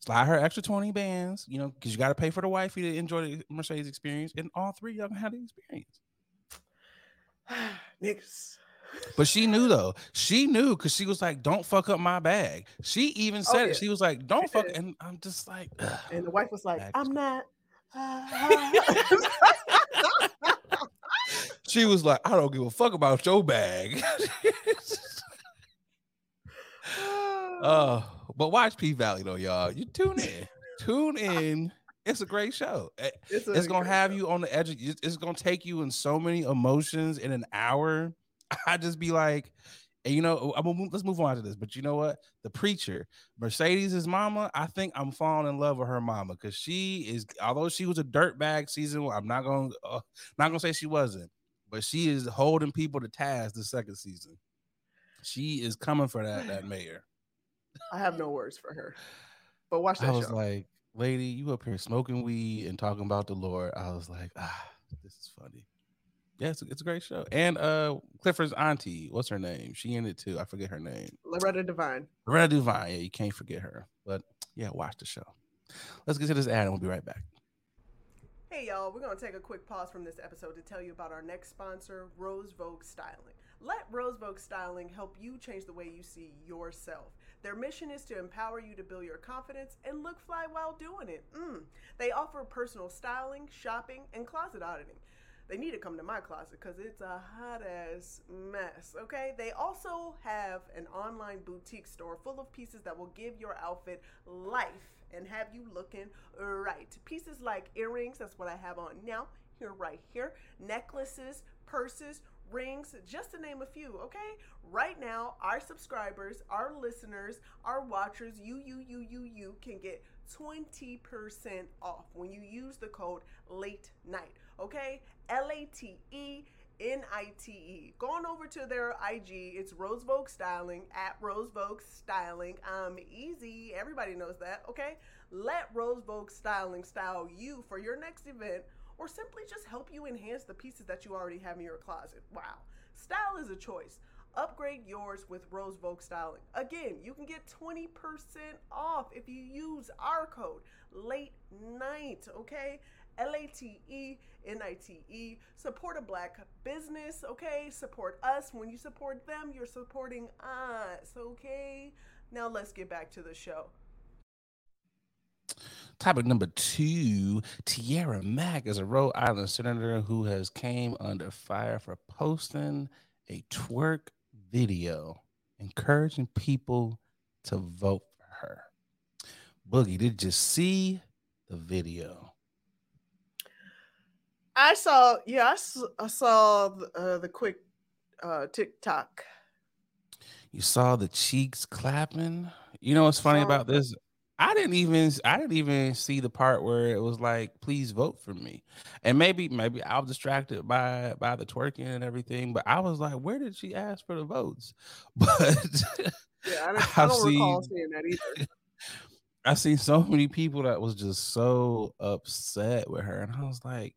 slide her extra twenty bands, you know, because you got to pay for the wifey to enjoy the Mercedes experience, and all three y'all can have the experience. Niggas. But she knew though. She knew because she was like, "Don't fuck up my bag." She even Oh, said yeah. it. She was like, "Don't fuck." And I'm just like, ugh. And the wife was like, Back. I'm not. she was like, "I don't give a fuck about your bag." Uh, but watch P Valley though, y'all. You tune in, tune in. It's a great show. It's, It's gonna have show. you on the edge. Of, it's it's gonna take you in so many emotions in an hour. I just be like, and you know, move, let's move on to this. But you know what? The preacher, Mercedes' mama. I think I'm falling in love with her mama because she is. Although she was a dirtbag season, one, I'm not gonna uh, not gonna say she wasn't, but she is holding people to task the second season. She is coming for that that mayor. I have no words for her. But watch that I was show. like, lady, you up here smoking weed and talking about the Lord. I was like, ah, this is funny. Yeah, it's a, it's a great show. And uh Clifford's auntie, what's her name? She in it too. I forget her name. Loretta Devine. Loretta Devine. Yeah, you can't forget her. But yeah, watch the show. Let's get to this ad and we'll be right back. Hey y'all, we're going to take a quick pause from this episode to tell you about our next sponsor, Rose Vogue Styling. Let Rose Vogue Styling help you change the way you see yourself. Their mission is to empower you to build your confidence and look fly while doing it. Mm. They offer personal styling, shopping, and closet auditing. They need to come to my closet because it's a hot ass mess, okay? They also have an online boutique store full of pieces that will give your outfit life and have you looking right. Pieces like earrings, that's what I have on now, here, right here, necklaces, purses, rings, just to name a few, okay? Right now, our subscribers, our listeners, our watchers, you, you, you, you, you can get 20% off when you use the code late night, okay? L A T E N I T E. Going over to their IG, it's Rose Vogue Styling at Rose Vogue Styling. Um, easy. Everybody knows that, okay? Let Rose Vogue Styling style you for your next event or simply just help you enhance the pieces that you already have in your closet. Wow. Style is a choice. Upgrade yours with Rose Vogue Styling. Again, you can get 20% off if you use our code late night, okay? L A T E N I T E. Support a black business, okay? Support us. When you support them, you're supporting us, okay? Now let's get back to the show. Topic number two: Tiara Mack is a Rhode Island senator who has came under fire for posting a twerk video, encouraging people to vote for her. Boogie, did you see the video? I saw, yeah, I saw uh, the quick uh, TikTok. You saw the cheeks clapping. You know what's funny about this? I didn't even I didn't even see the part where it was like, please vote for me. And maybe maybe I was distracted by by the twerking and everything, but I was like, where did she ask for the votes? But yeah, I don't, I don't seen, recall seeing that either. I seen so many people that was just so upset with her, and I was like,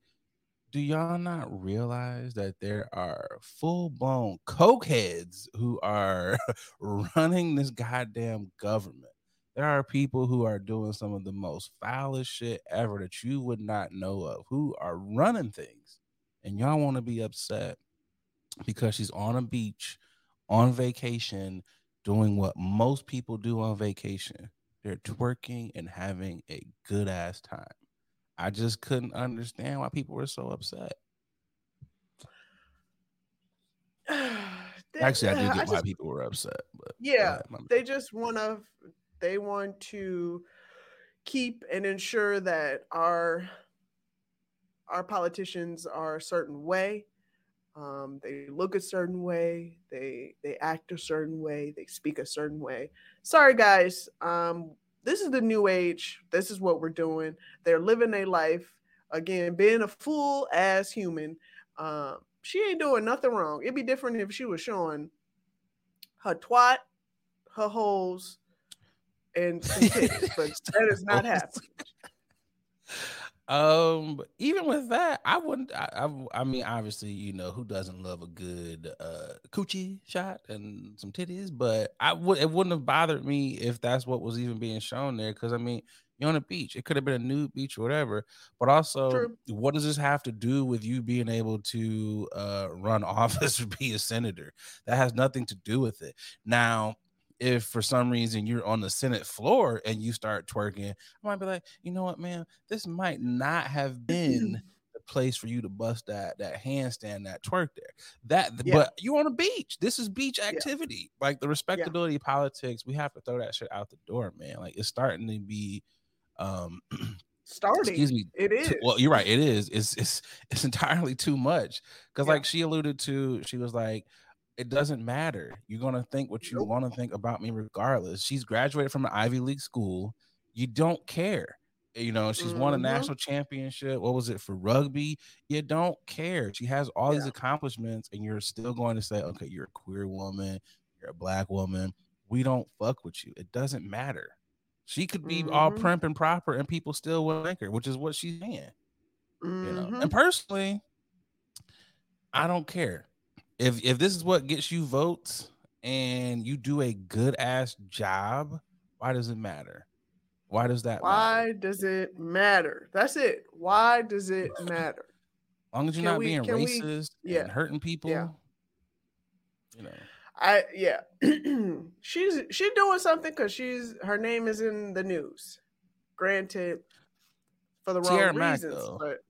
do y'all not realize that there are full blown cokeheads who are running this goddamn government? There are people who are doing some of the most foulest shit ever that you would not know of, who are running things, and y'all want to be upset because she's on a beach on vacation doing what most people do on vacation. They're twerking and having a good ass time. I just couldn't understand why people were so upset. Actually, I do get I why people were upset, but yeah, they just want to they want to keep and ensure that our our politicians are a certain way. Um, they look a certain way. They they act a certain way. They speak a certain way. Sorry, guys. Um, this is the new age. This is what we're doing. They're living a life again, being a full ass human. Um, she ain't doing nothing wrong. It'd be different if she was showing her twat, her holes, and some titties, but that is not happening. Um, even with that, I wouldn't. I, I, I, mean, obviously, you know, who doesn't love a good uh coochie shot and some titties? But I would. It wouldn't have bothered me if that's what was even being shown there. Because I mean, you're on a beach. It could have been a nude beach or whatever. But also, True. what does this have to do with you being able to uh run office or be a senator? That has nothing to do with it. Now, if for some reason you're on the Senate floor and you start twerking, I might be like, you know what, man, this might not have been the place for you to bust that that handstand, that twerk there. That, yeah. but you're on a beach. This is beach activity. Yeah. Like the respectability yeah. politics, we have to throw that shit out the door, man. Like it's starting to be, um, starting. Excuse me. It is. Well, you're right. It is. It's it's it's entirely too much. Because like she alluded to, she was like it doesn't matter. You're gonna think what you want to think about me regardless. She's graduated from an Ivy League school. You don't care. You know, she's mm-hmm. won a mm-hmm. national championship. What was it for rugby? You don't care. She has all yeah. these accomplishments, and you're still going to say, okay, you're a queer woman, you're a black woman. We don't fuck with you. It doesn't matter. She could be mm-hmm. all primp and proper, and people still will like her, which is what she's saying. Mm-hmm. You know, and mm-hmm. personally, I don't care if if this is what gets you votes and you do a good ass job, why does it matter? Why does that Why matter? does it matter? That's it. Why does it matter? As long as you're can not we, being racist we, yeah. and hurting people. Yeah. You know. I yeah. she's she's doing something because she's her name is in the news. Granted, for the wrong Tiara reasons, Mack, but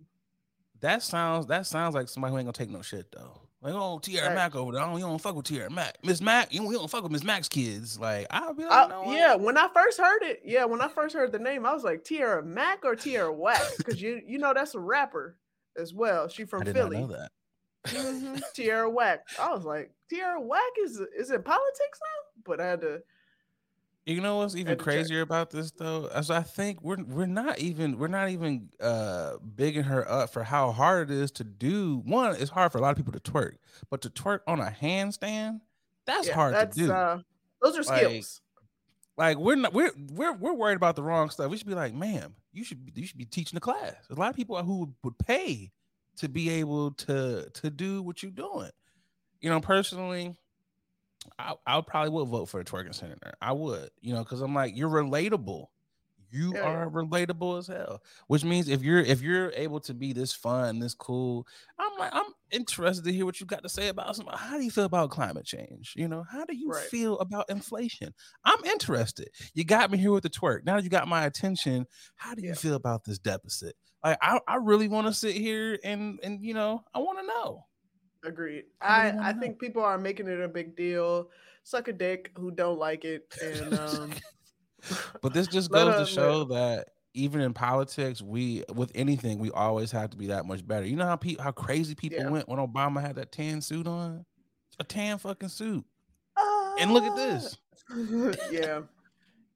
that sounds that sounds like somebody who ain't gonna take no shit though. Like, oh, Tiara right. Mack over there. Oh, you don't fuck with Tiara Mack. Miss Mack, you don't, you don't fuck with Miss Mack's kids. Like, I'll be like, no, yeah. When I first heard it, yeah, when I first heard the name, I was like, Tiara Mack or Tierra Whack? Because you you know that's a rapper as well. She from Philly. know that. mm-hmm. Tierra Whack. I was like, Tierra Whack is is in politics now? But I had to you know what's even crazier check. about this though? As I think we're we're not even we're not even uh bigging her up for how hard it is to do. One, it's hard for a lot of people to twerk, but to twerk on a handstand, that's yeah, hard that's, to do. Uh, those are skills. Like, like we're not we're we're we're worried about the wrong stuff. We should be like, ma'am, you should you should be teaching the class. A lot of people who would pay to be able to to do what you're doing. You know, personally, I, I probably would vote for a twerking senator. I would, you know, because I'm like, you're relatable. you Hell are relatable as hell. Which means if you're if you're able to be this fun, this cool, I'm like I'm interested to hear what you got to say about some. How do you feel about climate change? You know, how do you Right. feel about inflation? I'm interested. You got me here with the twerk. Now you got my attention. How do you Yeah. feel about this deficit? Like I, I really want to sit here and and you know I want to know. Agreed. I I, I think people are making it a big deal. Suck a dick who don't like it. And um But this just goes to show that even in politics, we with anything, we always have to be that much better. You know how pe- how crazy people Yeah. went when Obama had that tan suit on, a tan fucking suit, and look at this. yeah.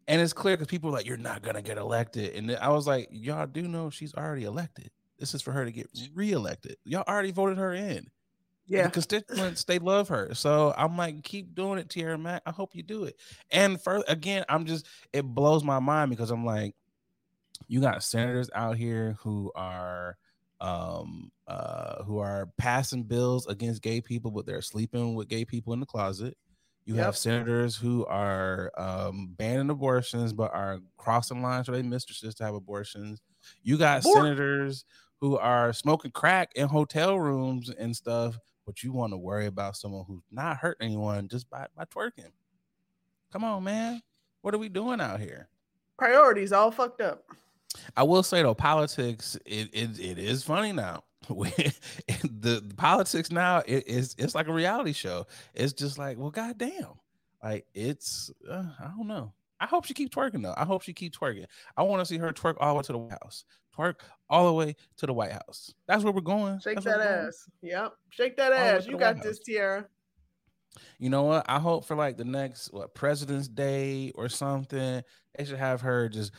And it's clear because people are like, "You're not gonna get elected," and I was like, "Y'all do know she's already elected. This is for her to get reelected. Y'all already voted her in. Yeah. The constituents they love her. So I'm like, keep doing it, Tiara Mack. I hope you do it. And for again, I'm just it blows my mind because I'm like, you got senators out here who are um uh who are passing bills against gay people, but they're sleeping with gay people in the closet. You Yep. have senators who are um banning abortions but are crossing lines for their mistresses to have abortions. You got Abort. senators who are smoking crack in hotel rooms and stuff, but you want to worry about someone who's not hurt anyone just by, by twerking. Come on, man. What are we doing out here? Priorities all fucked up. I will say though, politics it it, it is funny now. The, the politics now it is it's like a reality show. It's just like, well, goddamn, like it's uh, I don't know. I hope she keeps twerking though. I hope she keeps twerking. I want to see her twerk all the way to the White House. Twerk all the way to the White House. That's where we're going. Shake That's that we're going. ass. Yep. Shake that All ass. You got White this, House. Tiara. You know what? I hope for like the next what President's Day or something, they should have her just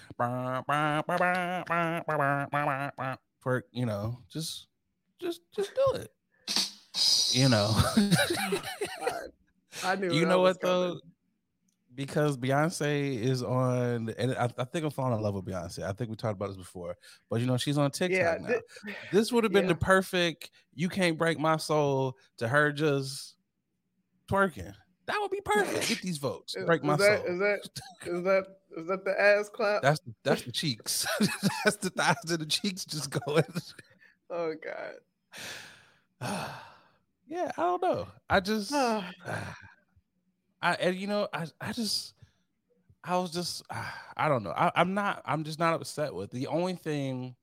twerk. You know, just just just do it. You know. I knew you know what though? coming. Because Beyonce is on, and I, I think I'm falling in love with Beyonce. I think we talked about this before, but you know she's on TikTok Yeah. now. thi- this would have been yeah. the perfect "You Can't Break My Soul" to her just twerking. That would be perfect. Get these votes, Is- break is my that, soul. Is that is that is that the ass clap? That's that's the cheeks. that's the thighs and the cheeks just going. oh God. yeah, I don't know. I just. I and you know, I I just, I was just, I don't know. I, I'm not. I'm just not upset with the only thing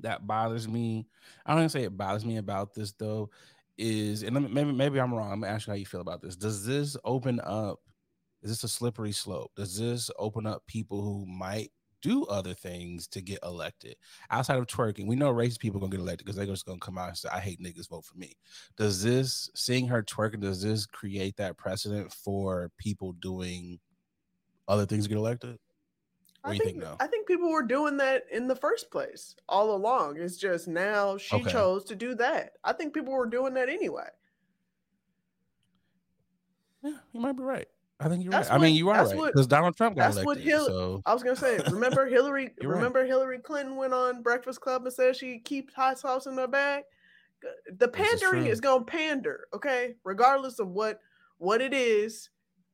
that bothers me. I don't even say it bothers me about this though. Is and maybe maybe I'm wrong. I'm gonna ask you how you feel about this. Does this open up? Is this a slippery slope? Does this open up people who might do other things to get elected outside of twerking? We know racist people gonna get elected because they're just gonna come out and say, "I hate niggas, vote for me." Does this seeing her twerking? Does this create that precedent for people doing other things to get elected? Or I you think, think no? I think people were doing that in the first place all along. It's just now she Okay. chose to do that. I think people were doing that anyway. Yeah, you might be right. I think you're That's right. I mean, you are right because Donald Trump got that's what elected. Hil- so I was gonna say, remember Hillary? You're right. remember Hillary Clinton went on Breakfast Club and said she keeps hot sauce in her bag. The This is pandering is gonna pander, okay? Regardless of what what it is,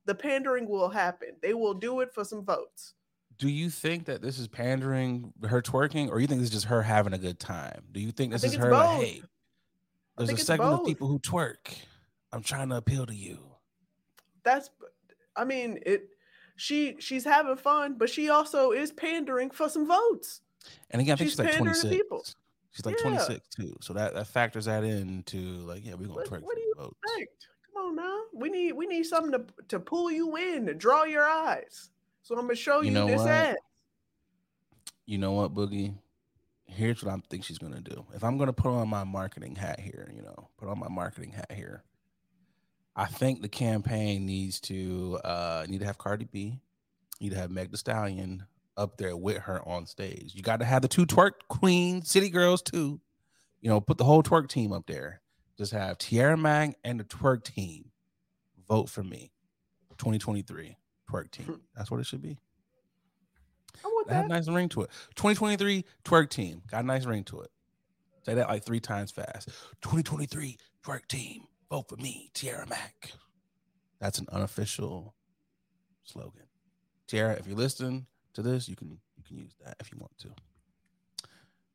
the pandering will happen. They will do it for some votes. do you think that this is pandering her twerking, or you think this is just her having a good time? Do you think this think is it's her like, hey, there's a it's segment of people who twerk. I'm trying to appeal to you. That's, I mean, it. She she's having fun, but she also is pandering for some votes. And again, I think She's she's, like pandering to 26. people. She's like Yeah. 26 too. So that, that factors that into like, yeah, we're gonna What- for do you votes. Expect. Come on now, we need we need something to to pull you in, to draw your eyes. So I'm gonna show You you, know this what? ad. You know what, Boogie? Here's what I think she's gonna do. If I'm gonna put on my marketing hat here, you know, put on my marketing hat here. I think the campaign needs to uh need to have Cardi B, need to have Meg Thee Stallion up there with her on stage. You got to have the two twerk queens, city girls too. You know, put the whole twerk team up there. Just have Tierra Mang and the twerk team vote for me. 2023 twerk team. That's what it should be. I want That had a nice ring to it. 2023 twerk team got a nice ring to it. Say that like three times fast. 2023 twerk team. Vote for me, Tiara Mack. That's an unofficial slogan. Tierra, if you're listening to this, you can you can use that if you want to.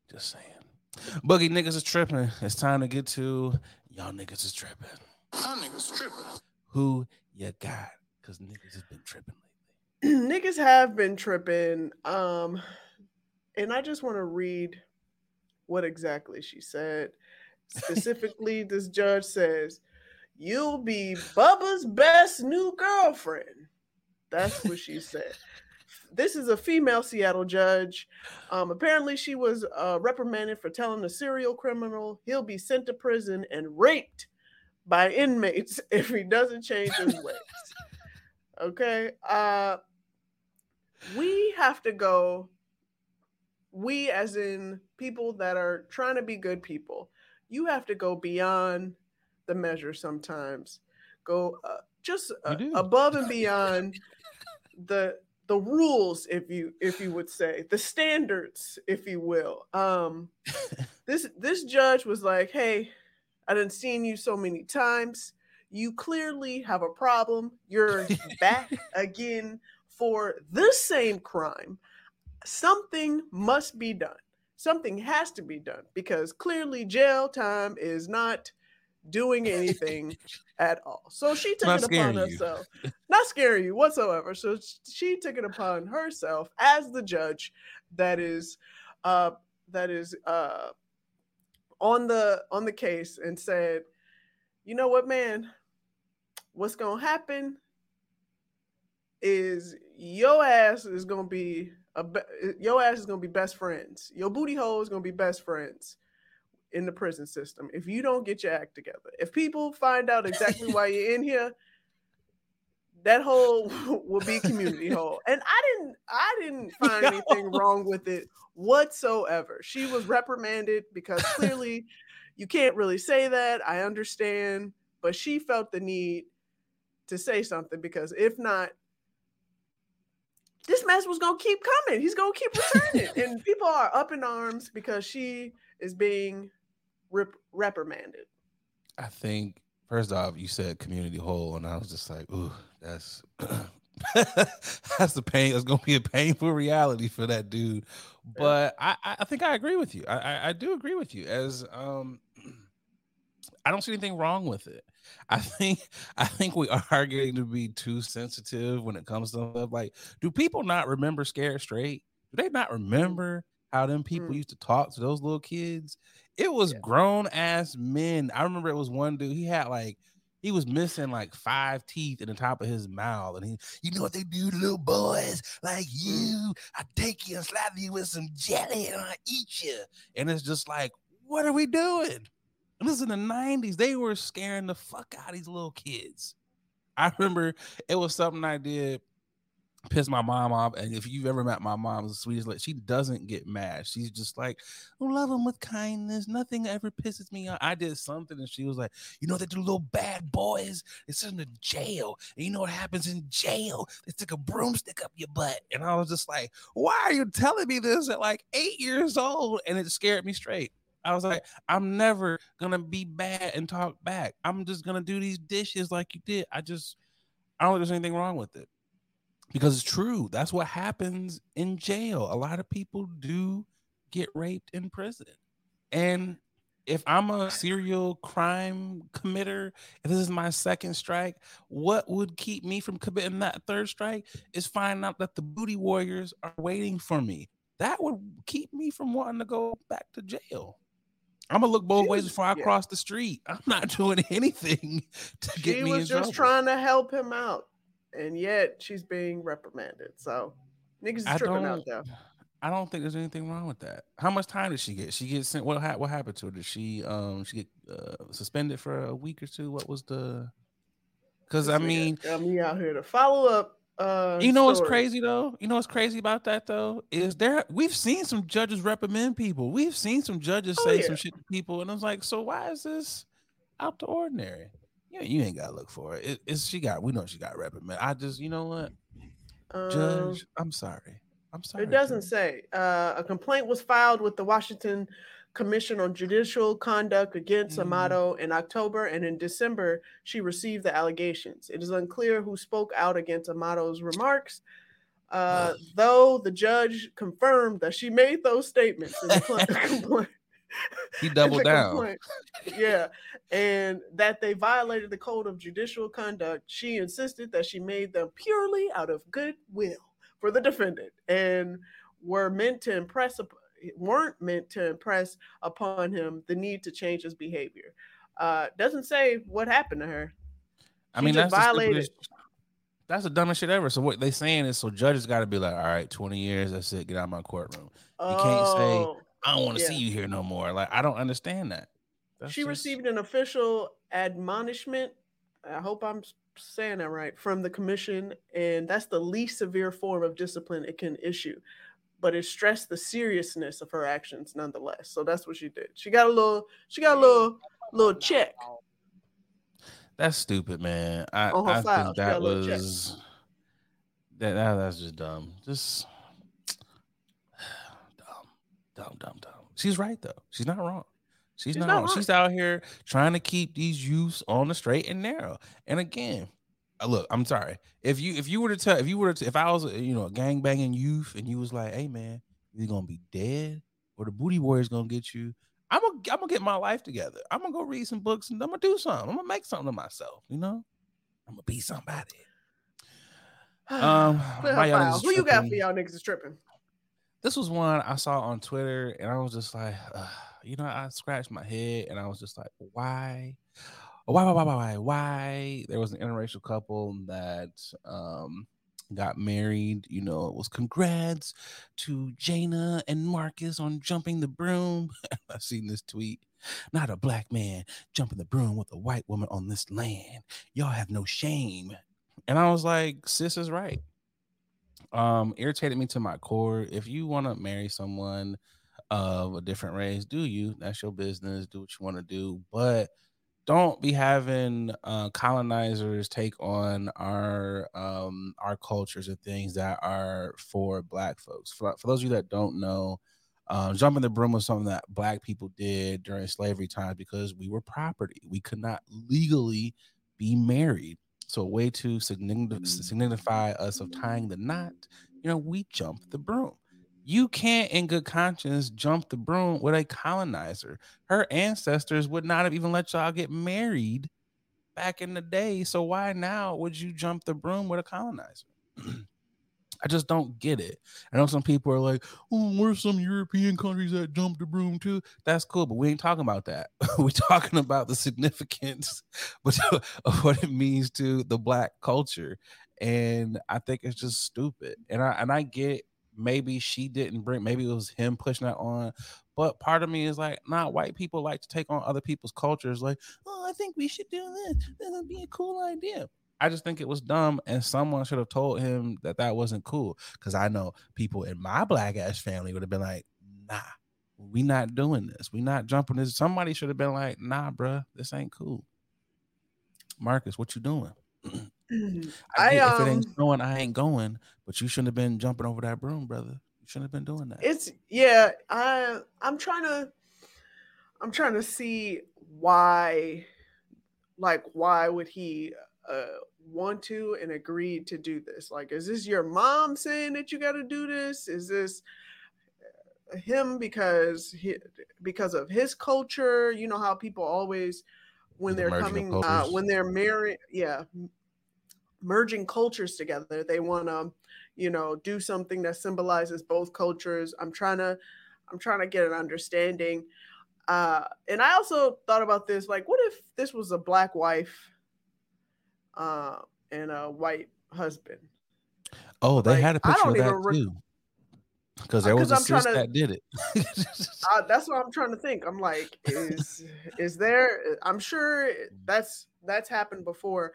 Just saying. Boogie niggas is tripping. It's time to get to y'all niggas is tripping. Y'all niggas tripping. Who you got? Because niggas has been tripping lately. niggas have been tripping. Um, and I just want to read what exactly she said. Specifically, this judge says, You'll be Bubba's best new girlfriend. That's what she said. This is a female Seattle judge. Um, apparently, she was uh, reprimanded for telling a serial criminal he'll be sent to prison and raped by inmates if he doesn't change his ways. Okay. Uh, we have to go. We, as in people that are trying to be good people, you have to go beyond the measure sometimes. Go uh, just uh, above and beyond the the rules, if you if you would say the standards, if you will. Um, this this judge was like, "Hey, I didn't seen you so many times. You clearly have a problem. You're back again for the same crime. Something must be done. Something has to be done because clearly jail time is not doing anything at all. So she took not it upon herself, not scaring you whatsoever. So she took it upon herself as the judge that is uh that is uh on the on the case and said, "You know what, man? What's going to happen is your ass is going to be a your ass is going to be best friends. Your booty hole is going to be best friends." In the prison system if you don't get your act together. If people find out exactly why you're in here, that hole will be community hole. And I didn't I didn't find anything wrong with it whatsoever. She was reprimanded because clearly you can't really say that. I understand, but she felt the need to say something because if not this mess was gonna keep coming. He's gonna keep returning, and people are up in arms because she is being rep- reprimanded? I think first off, you said community hole, and I was just like, ooh, that's that's the pain. It's gonna be a painful reality for that dude. But I, I think I agree with you. I, I, I do agree with you. As um, I don't see anything wrong with it. I think I think we are getting to be too sensitive when it comes to stuff. Like, do people not remember Scared Straight? Do they not mm. remember how them people mm. used to talk to those little kids? It was yeah. grown ass men. I remember it was one dude. He had like he was missing like five teeth in the top of his mouth, and he, you know what they do to little boys like mm. you? I take you and slap you with some jelly, and I eat you. And it's just like, what are we doing? And this is in the '90s. They were scaring the fuck out of these little kids. I remember it was something I did piss my mom off. And if you've ever met my mom, the sweetest, like she doesn't get mad. She's just like, love him with kindness. Nothing ever pisses me off. I did something, and she was like, you know, they do little bad boys. They send them to jail, and you know what happens in jail? They stick a broomstick up your butt. And I was just like, why are you telling me this at like eight years old? And it scared me straight. I was like, I'm never gonna be bad and talk back. I'm just gonna do these dishes like you did. I just, I don't think there's anything wrong with it because it's true. That's what happens in jail. A lot of people do get raped in prison. And if I'm a serial crime committer, if this is my second strike, what would keep me from committing that third strike is finding out that the booty warriors are waiting for me. That would keep me from wanting to go back to jail. I'm gonna look both ways before I yeah. cross the street. I'm not doing anything to get she me. She was just trouble. trying to help him out and yet she's being reprimanded. So niggas is tripping out there. I don't think there's anything wrong with that. How much time did she get? She get sent. What what happened to her? Did she um she get uh, suspended for a week or two? What was the? Because I mean, got me out here to follow up. Uh, you know what's crazy though? You know what's crazy about that though is there we've seen some judges reprimand people. We've seen some judges oh, say yeah. some shit to people, and I was like, so why is this out the ordinary? Yeah, you ain't gotta look for it. it. It's she got. We know she got reprimanded. I just, you know what, um, Judge, I'm sorry. I'm sorry. It doesn't Judge. say. Uh, a complaint was filed with the Washington Commission on Judicial Conduct against mm. Amato in October, and in December she received the allegations. It is unclear who spoke out against Amato's remarks. Uh, though the judge confirmed that she made those statements in the complaint. He doubled down. complaint. Yeah. And that they violated the code of judicial conduct. She insisted that she made them purely out of goodwill for the defendant and were meant to impress weren't meant to impress upon him the need to change his behavior. Uh, doesn't say what happened to her. I She mean, that's the violated. That's the dumbest shit ever. So what they saying is, so judges got to be like, all right, twenty years, that's it, get out of my courtroom. You can't say, Oh, I don't want to Yeah. see you here no more. Like, I don't understand that. That's she just- received an official admonishment. I hope I'm saying that right from the commission, and that's the least severe form of discipline it can issue. But it stressed the seriousness of her actions nonetheless. So that's what she did. She got a little, she got a little, little check. That's stupid, man. I, I think she got a that was that, that that's just dumb. Just dumb, dumb, dumb. She's right though. She's not wrong. She's, She's not, wrong. She's out here trying to keep these youths on the straight and narrow. And again, uh, look, I'm sorry. If you if you were to tell if you were to if I was you know a gang banging youth and you was like, hey man, you're gonna be dead or the booty warrior's gonna get you. I'm gonna I'm gonna get my life together. I'm gonna go read some books and I'm gonna do something. I'm gonna make something of myself. You know, I'm gonna be somebody. Um, Clear her why y'all file. niggas Who you got for y'all niggas is tripping? This was one I saw on Twitter, and I was just like, uh, you know, I scratched my head, and I was just like, why, why, why, why, why, why? There was an interracial couple that um got married. You know, it was congrats to Jana and Marcus on jumping the broom. I've seen this tweet. Not a black man jumping the broom with a white woman on this land. Y'all have no shame. And I was like, sis is right um irritated me to my core if you want to marry someone of a different race do you. That's your business do what you want to do. But don't be having uh, colonizers take on our um our cultures and things that are for black folks. For, for those of you that don't know uh, jumping the broom was something that black people did during slavery times because we were property. We could not legally be married so a way to signify, mm. signify us of tying the knot, you know, we jump the broom. You can't, in good conscience, jump the broom with a colonizer. Her ancestors would not have even let y'all get married back in the day. So why now would you jump the broom with a colonizer? I just don't get it. I know some people are like, "Oh, where's some European countries that jump the broom too?" That's cool, but we ain't talking about that. We're talking about the significance of what it means to the black culture, and I think it's just stupid. And I and I get maybe she didn't bring, maybe it was him pushing that on, but part of me is like, nah, white people like to take on other people's cultures. Like, oh, I think we should do this. This would be a cool idea. I just think it was dumb, and someone should have told him that that wasn't cool. Because I know people in my black ass family would have been like, "Nah, we not doing this. We not jumping this." Somebody should have been like, "Nah, bruh, this ain't cool." Marcus, what you doing? I, I, get if it um, ain't snowing, I ain't going. But you shouldn't have been jumping over that broom, brother. You shouldn't have been doing that. it's yeah i i'm trying to i'm trying to see why like why would he uh want to and agree to do this. Like is this your mom saying that you got to do this? Is this uh, him because he because of his culture? You know how people always when they're of coming uh when they're married yeah merging cultures together they want to you know do something that symbolizes both cultures. I'm trying to i'm trying to get an understanding. Uh and i also thought about this like what if this was a black wife uh and a white husband. Oh, they like, had a picture of that re- too. Because there was a sis to- that did it. uh, that's what i'm trying to think. I'm like is is there i'm sure that's that's happened before.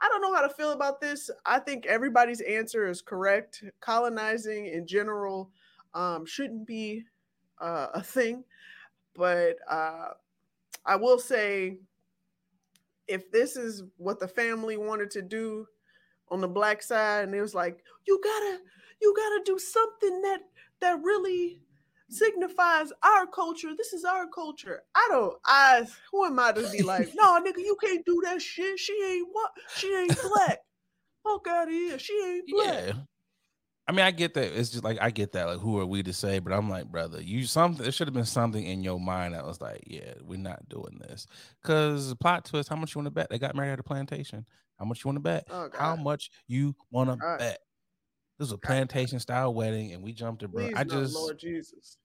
I don't know how to feel about this. I think everybody's answer is correct. Colonizing in general um, shouldn't be uh, a thing. But uh, i will say if this is what the family wanted to do on the black side and it was like you gotta you gotta do something that that really signifies our culture. This is our culture. I don't i who am i to be like no nigga you can't do that shit. She ain't what she ain't black. Fuck out of here. She ain't black. yeah. I mean, I get that. It's just like I get that. Like, who are we to say? But I'm like, brother, you something. There should have been something in your mind that was like, yeah, we're not doing this. Because plot twist, how much you want to bet? They got married at a plantation. How much you want to bet? Oh, how much you want to God. bet? This was a plantation style wedding, and we jumped it, bro. Please, I just, Lord Jesus.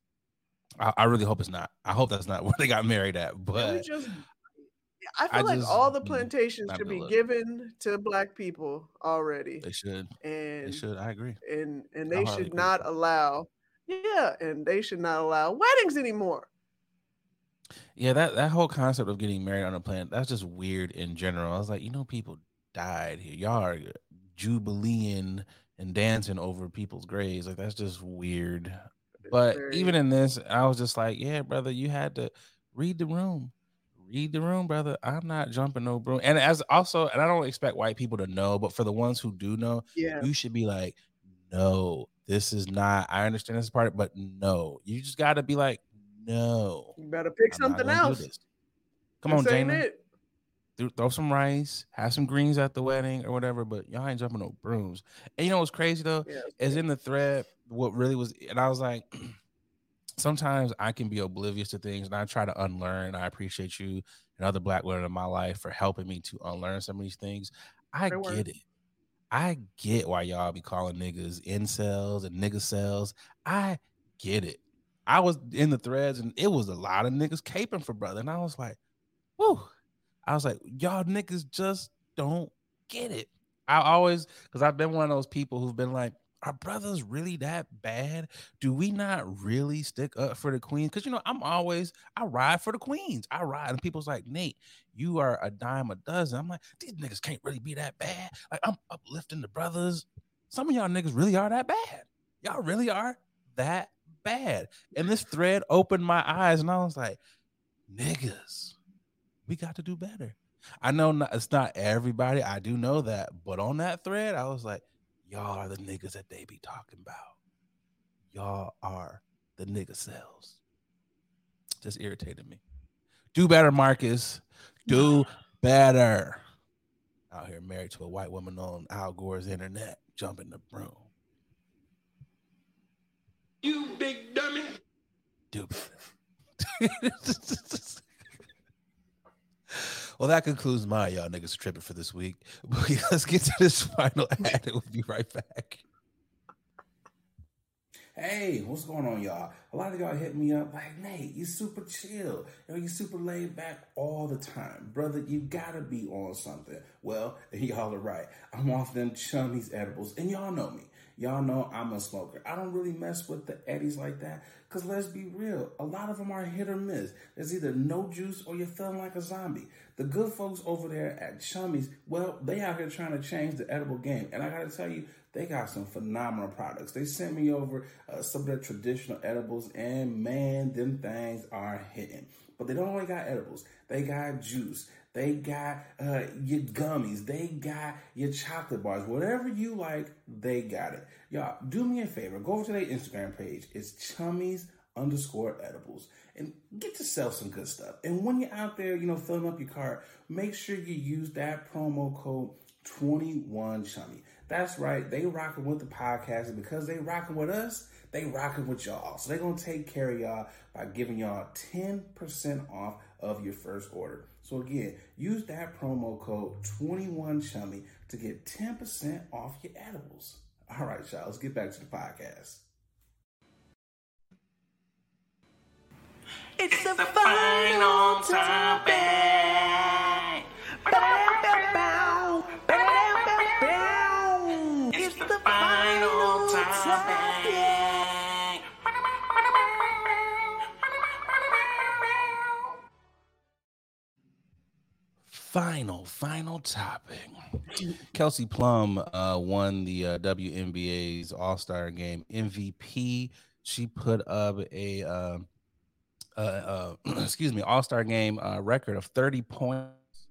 I, I really hope it's not. I hope that's not where they got married at. But just I feel I like just- all the mm, plantations should be given to black people already. they should. And they should. I agree. and and they should agree. not allow yeah, and they should not allow weddings anymore. Yeah, that that whole concept of getting married on a plane, that's just weird in general. I was like, you know, people died here. Y'all are jubileeing and dancing over people's graves. Like that's just weird. But very- even in this, I was just like, yeah, brother, you had to read the room. Read the room, brother. I'm not jumping no broom. And as also, and I don't expect white people to know, but for the ones who do know, yeah, you should be like, no, this is not. I understand this part, but no, you just got to be like, no, you better pick I'm something else. Come on, This Jana, it. Throw some rice, have some greens at the wedding or whatever, but y'all ain't jumping no brooms. And you know what's crazy though? Yeah, is in the thread what really was and i was like sometimes i can be oblivious to things and i try to unlearn i appreciate you and other black women in my life for helping me to unlearn some of these things. I Great work. get it. I get why y'all be calling niggas incels and nigga cells. I get it. I was in the threads and it was a lot of niggas caping for brother and i was like whoo i was like y'all niggas just don't get it. I always because i've been one of those people who've been like are brothers really that bad? Do we not really stick up for the queens? Because you know, I'm always I ride for the queens. I ride, and people's like, Nate, you are a dime a dozen. I'm like, these niggas can't really be that bad. Like I'm uplifting the brothers. Some of y'all niggas really are that bad. Y'all really are that bad. And this thread opened my eyes, and I was like, niggas, we got to do better. I know not, it's not everybody. I do know that, but on that thread, I was like, y'all are the niggas that they be talking about. Y'all are the nigga cells. Just irritated me. Do better, Marcus. Do better. Out here married to a white woman on Al Gore's internet, jumping the broom. You big dummy. Do better. well, that concludes my uh, y'all niggas tripping for this week. Let's get to this final ad. We'll be right back. Hey, what's going on, y'all? A lot of y'all hit me up like, Nate, you super chill. You know, you super laid back all the time. Brother, you gotta be on something. Well, y'all are right. I'm off them chummies edibles, and y'all know me. Y'all know I'm a smoker. I don't really mess with the eddies like that, because let's be real, a lot of them are hit or miss. There's either no juice or you're feeling like a zombie. The good folks over there at Chummies, well, they out here trying to change the edible game. And I gotta tell you, they got some phenomenal products. They sent me over uh, some of their traditional edibles, and man, them things are hitting. But they don't only got edibles, they got juice. They got uh, your gummies. They got your chocolate bars. Whatever you like, they got it. Y'all, do me a favor. Go over to their Instagram page. It's chummies underscore edibles and get yourself some good stuff. And when you're out there, you know, filling up your cart, make sure you use that promo code 21chummy. That's right. They rocking with the podcast and because they rocking with us, they rocking with y'all. So they're going to take care of y'all by giving y'all 10% off of your first order. So again, use that promo code 21chummy to get 10% off your edibles. All right, y'all, let's get back to the podcast. It's the final topic. It's Final, final topic. Kelsey Plum uh, won the uh, WNBA's All Star Game MVP. She put up a uh, uh, uh, excuse me All Star Game uh, record of thirty points.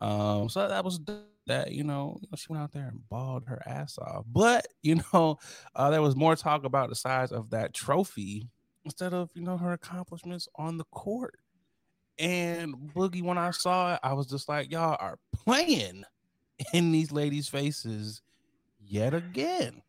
Um, so that was that. You know, she went out there and balled her ass off. But you know, uh, there was more talk about the size of that trophy instead of you know her accomplishments on the court. And Boogie, when I saw it, I was just like, y'all are playing in these ladies' faces yet again.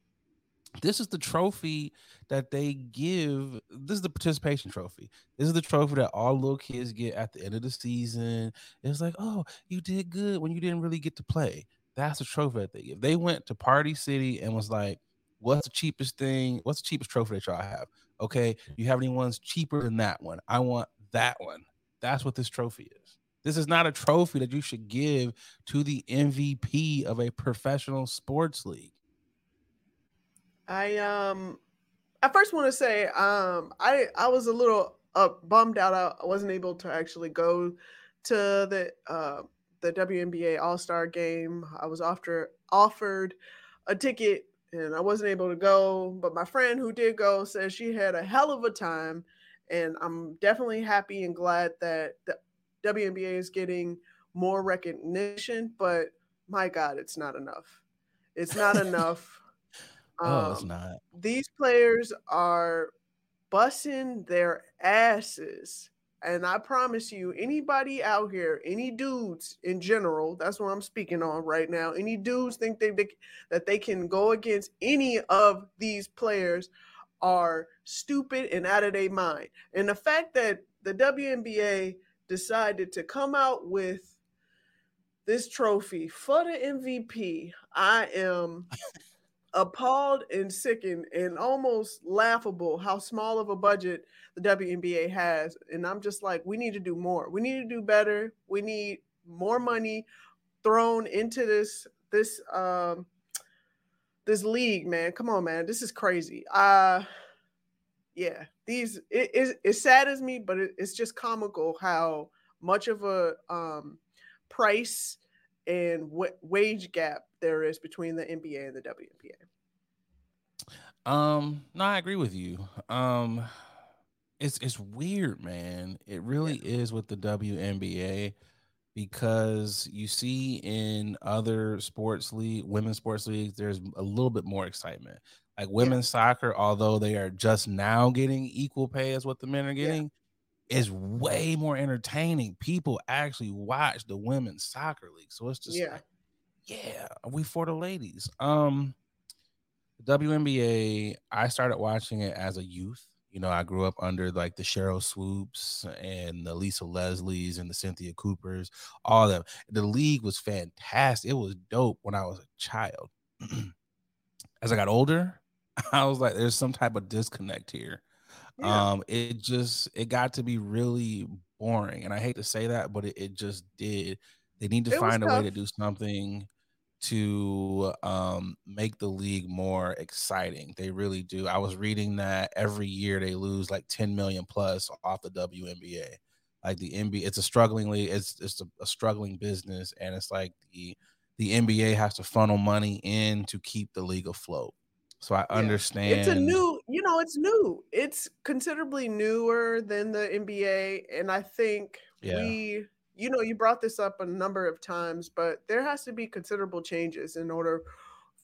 this is the trophy that they give. This is the participation trophy. This is the trophy that all little kids get at the end of the season. It's like, oh, you did good when you didn't really get to play. That's the trophy that they give. They went to Party City and was like, what's the cheapest thing? What's the cheapest trophy that y'all have? Okay, you have any ones cheaper than that one? I want that one. That's what this trophy is. This is not a trophy that you should give to the MVP of a professional sports league. I um I first want to say um I I was a little uh, bummed out I wasn't able to actually go to the uh the WNBA All-Star game. I was after offered a ticket and I wasn't able to go, but my friend who did go says she had a hell of a time and I'm definitely happy and glad that the WNBA is getting more recognition, but my god, it's not enough. It's not enough. Oh, it's Um, not. these players are busting their asses. And I promise you, anybody out here, any dudes in general, that's what I'm speaking on right now. Any dudes think they, they that they can go against any of these players are stupid and out of their mind. And the fact that the WNBA decided to come out with this trophy for the MVP, I am appalled and sickened and almost laughable how small of a budget the WNBA has. And I'm just like, we need to do more. We need to do better. We need more money thrown into this this um this league, man. Come on, man. This is crazy. Uh yeah, these it, it, it saddens me, but it, it's just comical how much of a um price and wa- wage gap there is between the NBA and the WNBA. Um, no, I agree with you. Um, it's it's weird, man. It really is with the WNBA because you see in other sports league, women's sports leagues, there's a little bit more excitement. Like women's soccer, although they are just now getting equal pay as what the men are Yeah. getting, is way more entertaining. People actually watch the women's soccer league, so it's just Yeah. like, yeah, we for the ladies. Um, WNBA, I started watching it as a youth. You know, I grew up under like the Sheryl Swoopes and the Lisa Leslies and the Cynthia Coopers, all of them. The league was fantastic. It was dope when I was a child. as I got older, I was like, there's some type of disconnect here. Yeah. Um, it just it got to be really boring. And I hate to say that, but it, it just did. They need to It find a way to do something to um make the league more exciting. They really do. I was reading that every year they lose like 10 million plus off the WNBA. Like the NBA, it's a struggling league, it's it's a, a struggling business, and it's like the the NBA has to funnel money in to keep the league afloat. So I Yeah. understand It's a new, you know, it's new. It's considerably newer than the NBA. And I think Yeah. we, you know, you brought this up a number of times, but there has to be considerable changes in order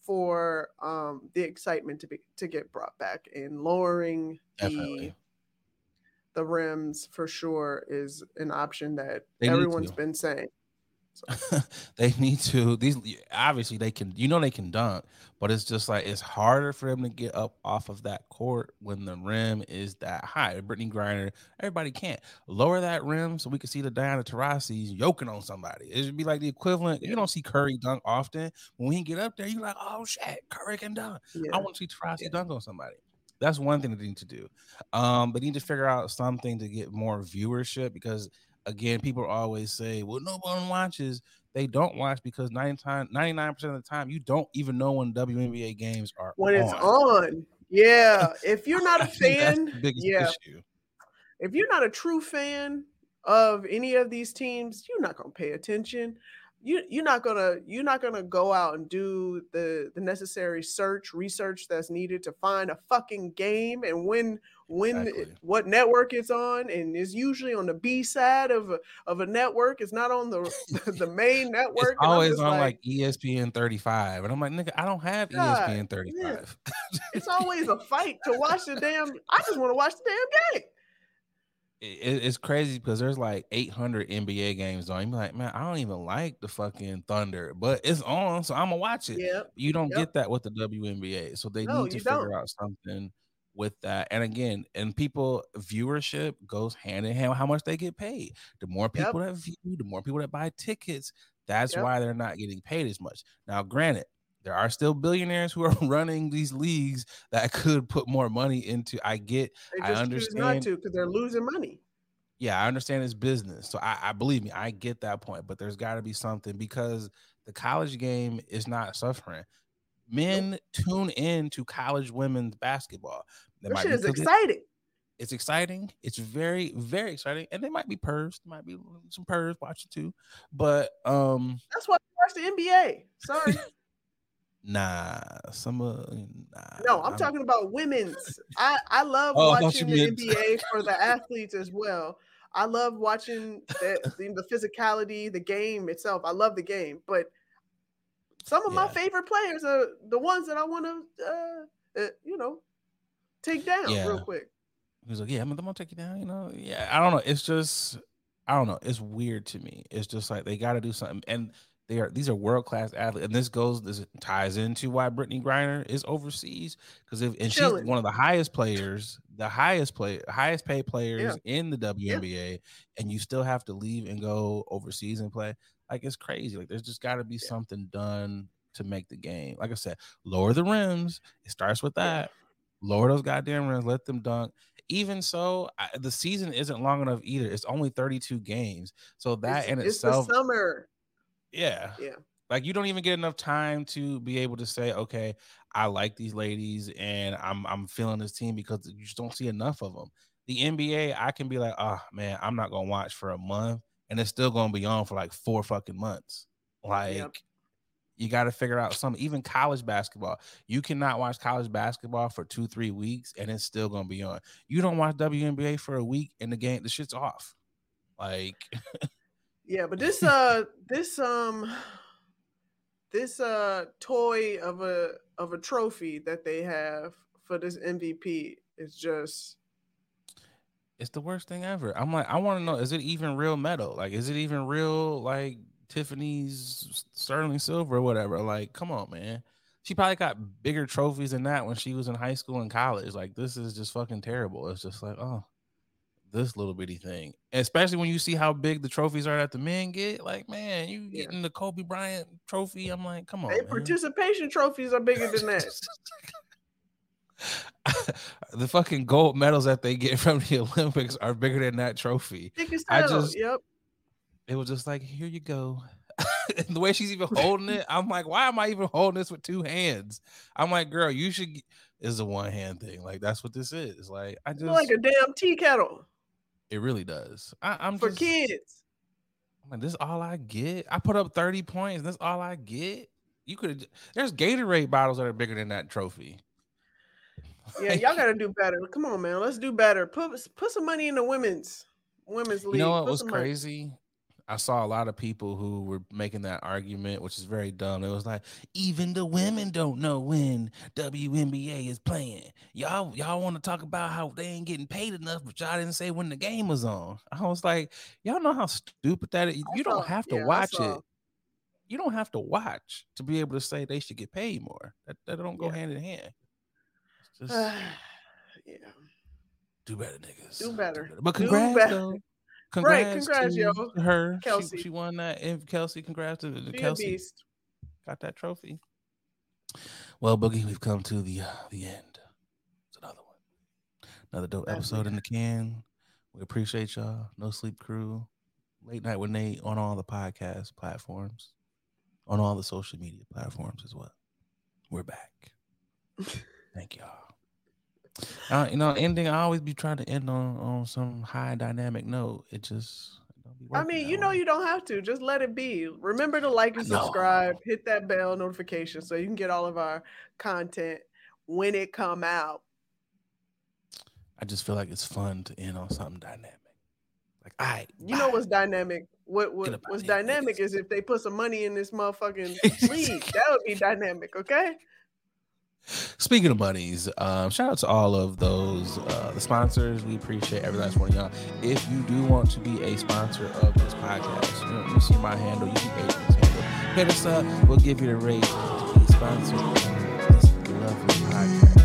for um, the excitement to be to get brought back and lowering the definitely. the rims for sure is an option that They everyone's been saying. they need to these obviously they can you know they can dunk but it's just like it's harder for them to get up off of that court when the rim is that high. Brittney Griner everybody can't lower that rim so we can see the diana Taurasi's yoking on somebody. It should be like the equivalent you don't see curry dunk often. When he get up there you're like oh shit curry can dunk. I want to see Taurasi Yeah. dunk on somebody. That's one thing they need to do. Um they need to figure out something to get more viewership because again, people always say, well, no one watches. They don't watch because 99, 99% of the time, you don't even know when WNBA games are on When it's on. on. Yeah. If you're not a fan, yeah. issue. if you're not a true fan of any of these teams, you're not gonna pay attention. You you're not gonna you're not gonna go out and do the the necessary search research that's needed to find a fucking game and when when it- what network it's on and is usually on the B side of a, of a network. It's not on the the main network. It's always on like, E ESPN 35. And I'm like, nigga, I don't have God, ESPN 35. it's always a fight to watch the damn. I just want to watch the damn game. It, it's crazy because there's like 800 NBA games on. You're like, man, I don't even like the fucking Thunder, but it's on, so I'm gonna watch it. Yep. You don't Yep. get that with the WNBA, so they No, need to figure don't. out something with that. And again, and people viewership goes hand in hand with how much they get paid. The more Yep. people that view, the more people that buy tickets. That's Yep. why they're not getting paid as much. Now, granted, there are still billionaires who are running these leagues that could put more money into. I get I choose not understand- to because they're losing money. yeah, I understand it's business. So I, I believe me, I get that point, but there's got to be something because the college game is not suffering. Men tune in to college women's basketball. That shit is exciting. it's exciting. It's very, very exciting. And they might be purrs, there might be some purrs watching too. But um That's why I watch the NBA. Sorry. nah, some uh, nah. No, I'm talking about women's. I I love Oh, watching you the meant- NBA for the athletes as well. I love watching the, the the physicality, the game itself. I love the game, but some of my favorite players are the ones that I want to, uh, uh, you know, take down Yeah. real quick. He was like, "Yeah, I'm, I'm gonna take you down." You know, yeah. I don't know. It's just, I don't know. It's weird to me. It's just like they got to do something, and they are these are world class athletes, and this goes this ties into why Brittney Griner is overseas because if and Chilling. she's one of the highest players, the highest play, highest paid players in the WNBA, and you still have to leave and go overseas and play. Like it's crazy. Like there's just got to be something done to make the game. Like I said, lower the rims. It starts with Yeah. that. Lower those goddamn rims. Let them dunk even so, I, the season isn't long enough either. It's only 32 games. So that it's, in it's itself, the summer. Yeah. Yeah. Like you don't even get enough time to be able to say, okay, I like these ladies and I'm I'm feeling this team because you just don't see enough of them. The NBA, I can be like, oh man, I'm not gonna watch for a month, and it's still gonna be on for like four fucking months. Like you got to figure out something. Even college basketball, you cannot watch college basketball for two, three weeks, and it's still gonna be on. You don't watch WNBA for a week, and the game, the shit's off. Like, Yeah, but this uh this um this uh toy of a of a trophy that they have for this MVP is just it's the worst thing ever. I'm like, I want to know, is it even real metal? Like, is it even real like Tiffany's sterling silver or whatever? Like, come on, man. She probably got bigger trophies than that when she was in high school and college. Like, this is just fucking terrible. It's just like, oh, this little bitty thing. Especially when you see how big the trophies are that the men get. Like, man, you Yeah. getting the Kobe Bryant trophy. I'm like, come on. participation trophies are bigger than that. the fucking gold medals that they get from the Olympics are bigger than that trophy. I just- yep. It was just like, here you go. and the way she's even holding it, I'm like, why am I even holding this with two hands? I'm like, girl, you should. Is a one hand thing. Like that's what this is. Like I just, like a damn tea kettle it really does. I, I'm for just, kids. I'm like, this is all I get. I put up 30 points. That's all I get. You could. There's Gatorade bottles that are bigger than that trophy. Yeah, y'all gotta do better. Come on, man. Let's do better. Put put some money in the women's women's league. You know what Put was crazy? money. I saw a lot of people who were making that argument, which is very dumb. It was like, even the women don't know when WNBA is playing. Y'all, y'all want to talk about how they ain't getting paid enough, but y'all didn't say when the game was on. I was like, y'all know how stupid that is. You don't have to yeah, watch it. You don't have to watch to be able to say they should get paid more. That, that don't go Yeah. hand in hand. It's just yeah. do better, niggas. Do better. But Do congrats, better. though. Right, Congrats, congrats, to yo. Her, Kelsey. She, she won that. And Kelsey, congrats to, to Be a Kelsey. beast. Got that trophy. Well, Boogie, we've come to the uh, the end. It's another one. Another dope That's episode in the can. We appreciate y'all. No Sleep Crew. Late Night with Nate on all the podcast platforms, on all the social media platforms as well. We're back. Thank y'all. Uh, you know, ending. I always be trying to end on on some high dynamic note. It just. it I mean, you know, way. you don't have to. Just let it be. Remember to like and subscribe. Hit that bell notification so you can get all of our content when it come out. I just feel like it's fun to end on something dynamic. Like, all right, You know what's dynamic? What what what's dynamic is if they put some money in this motherfucking league. That would be dynamic, okay? Speaking of monies, um, shout out to all of those uh, the sponsors. We appreciate every last one of y'all. If you do want to be a sponsor of this podcast, you, know, you see my handle, you see Adrian's handle. Hit us up. We'll give you the rate to be a sponsor of this lovely podcast.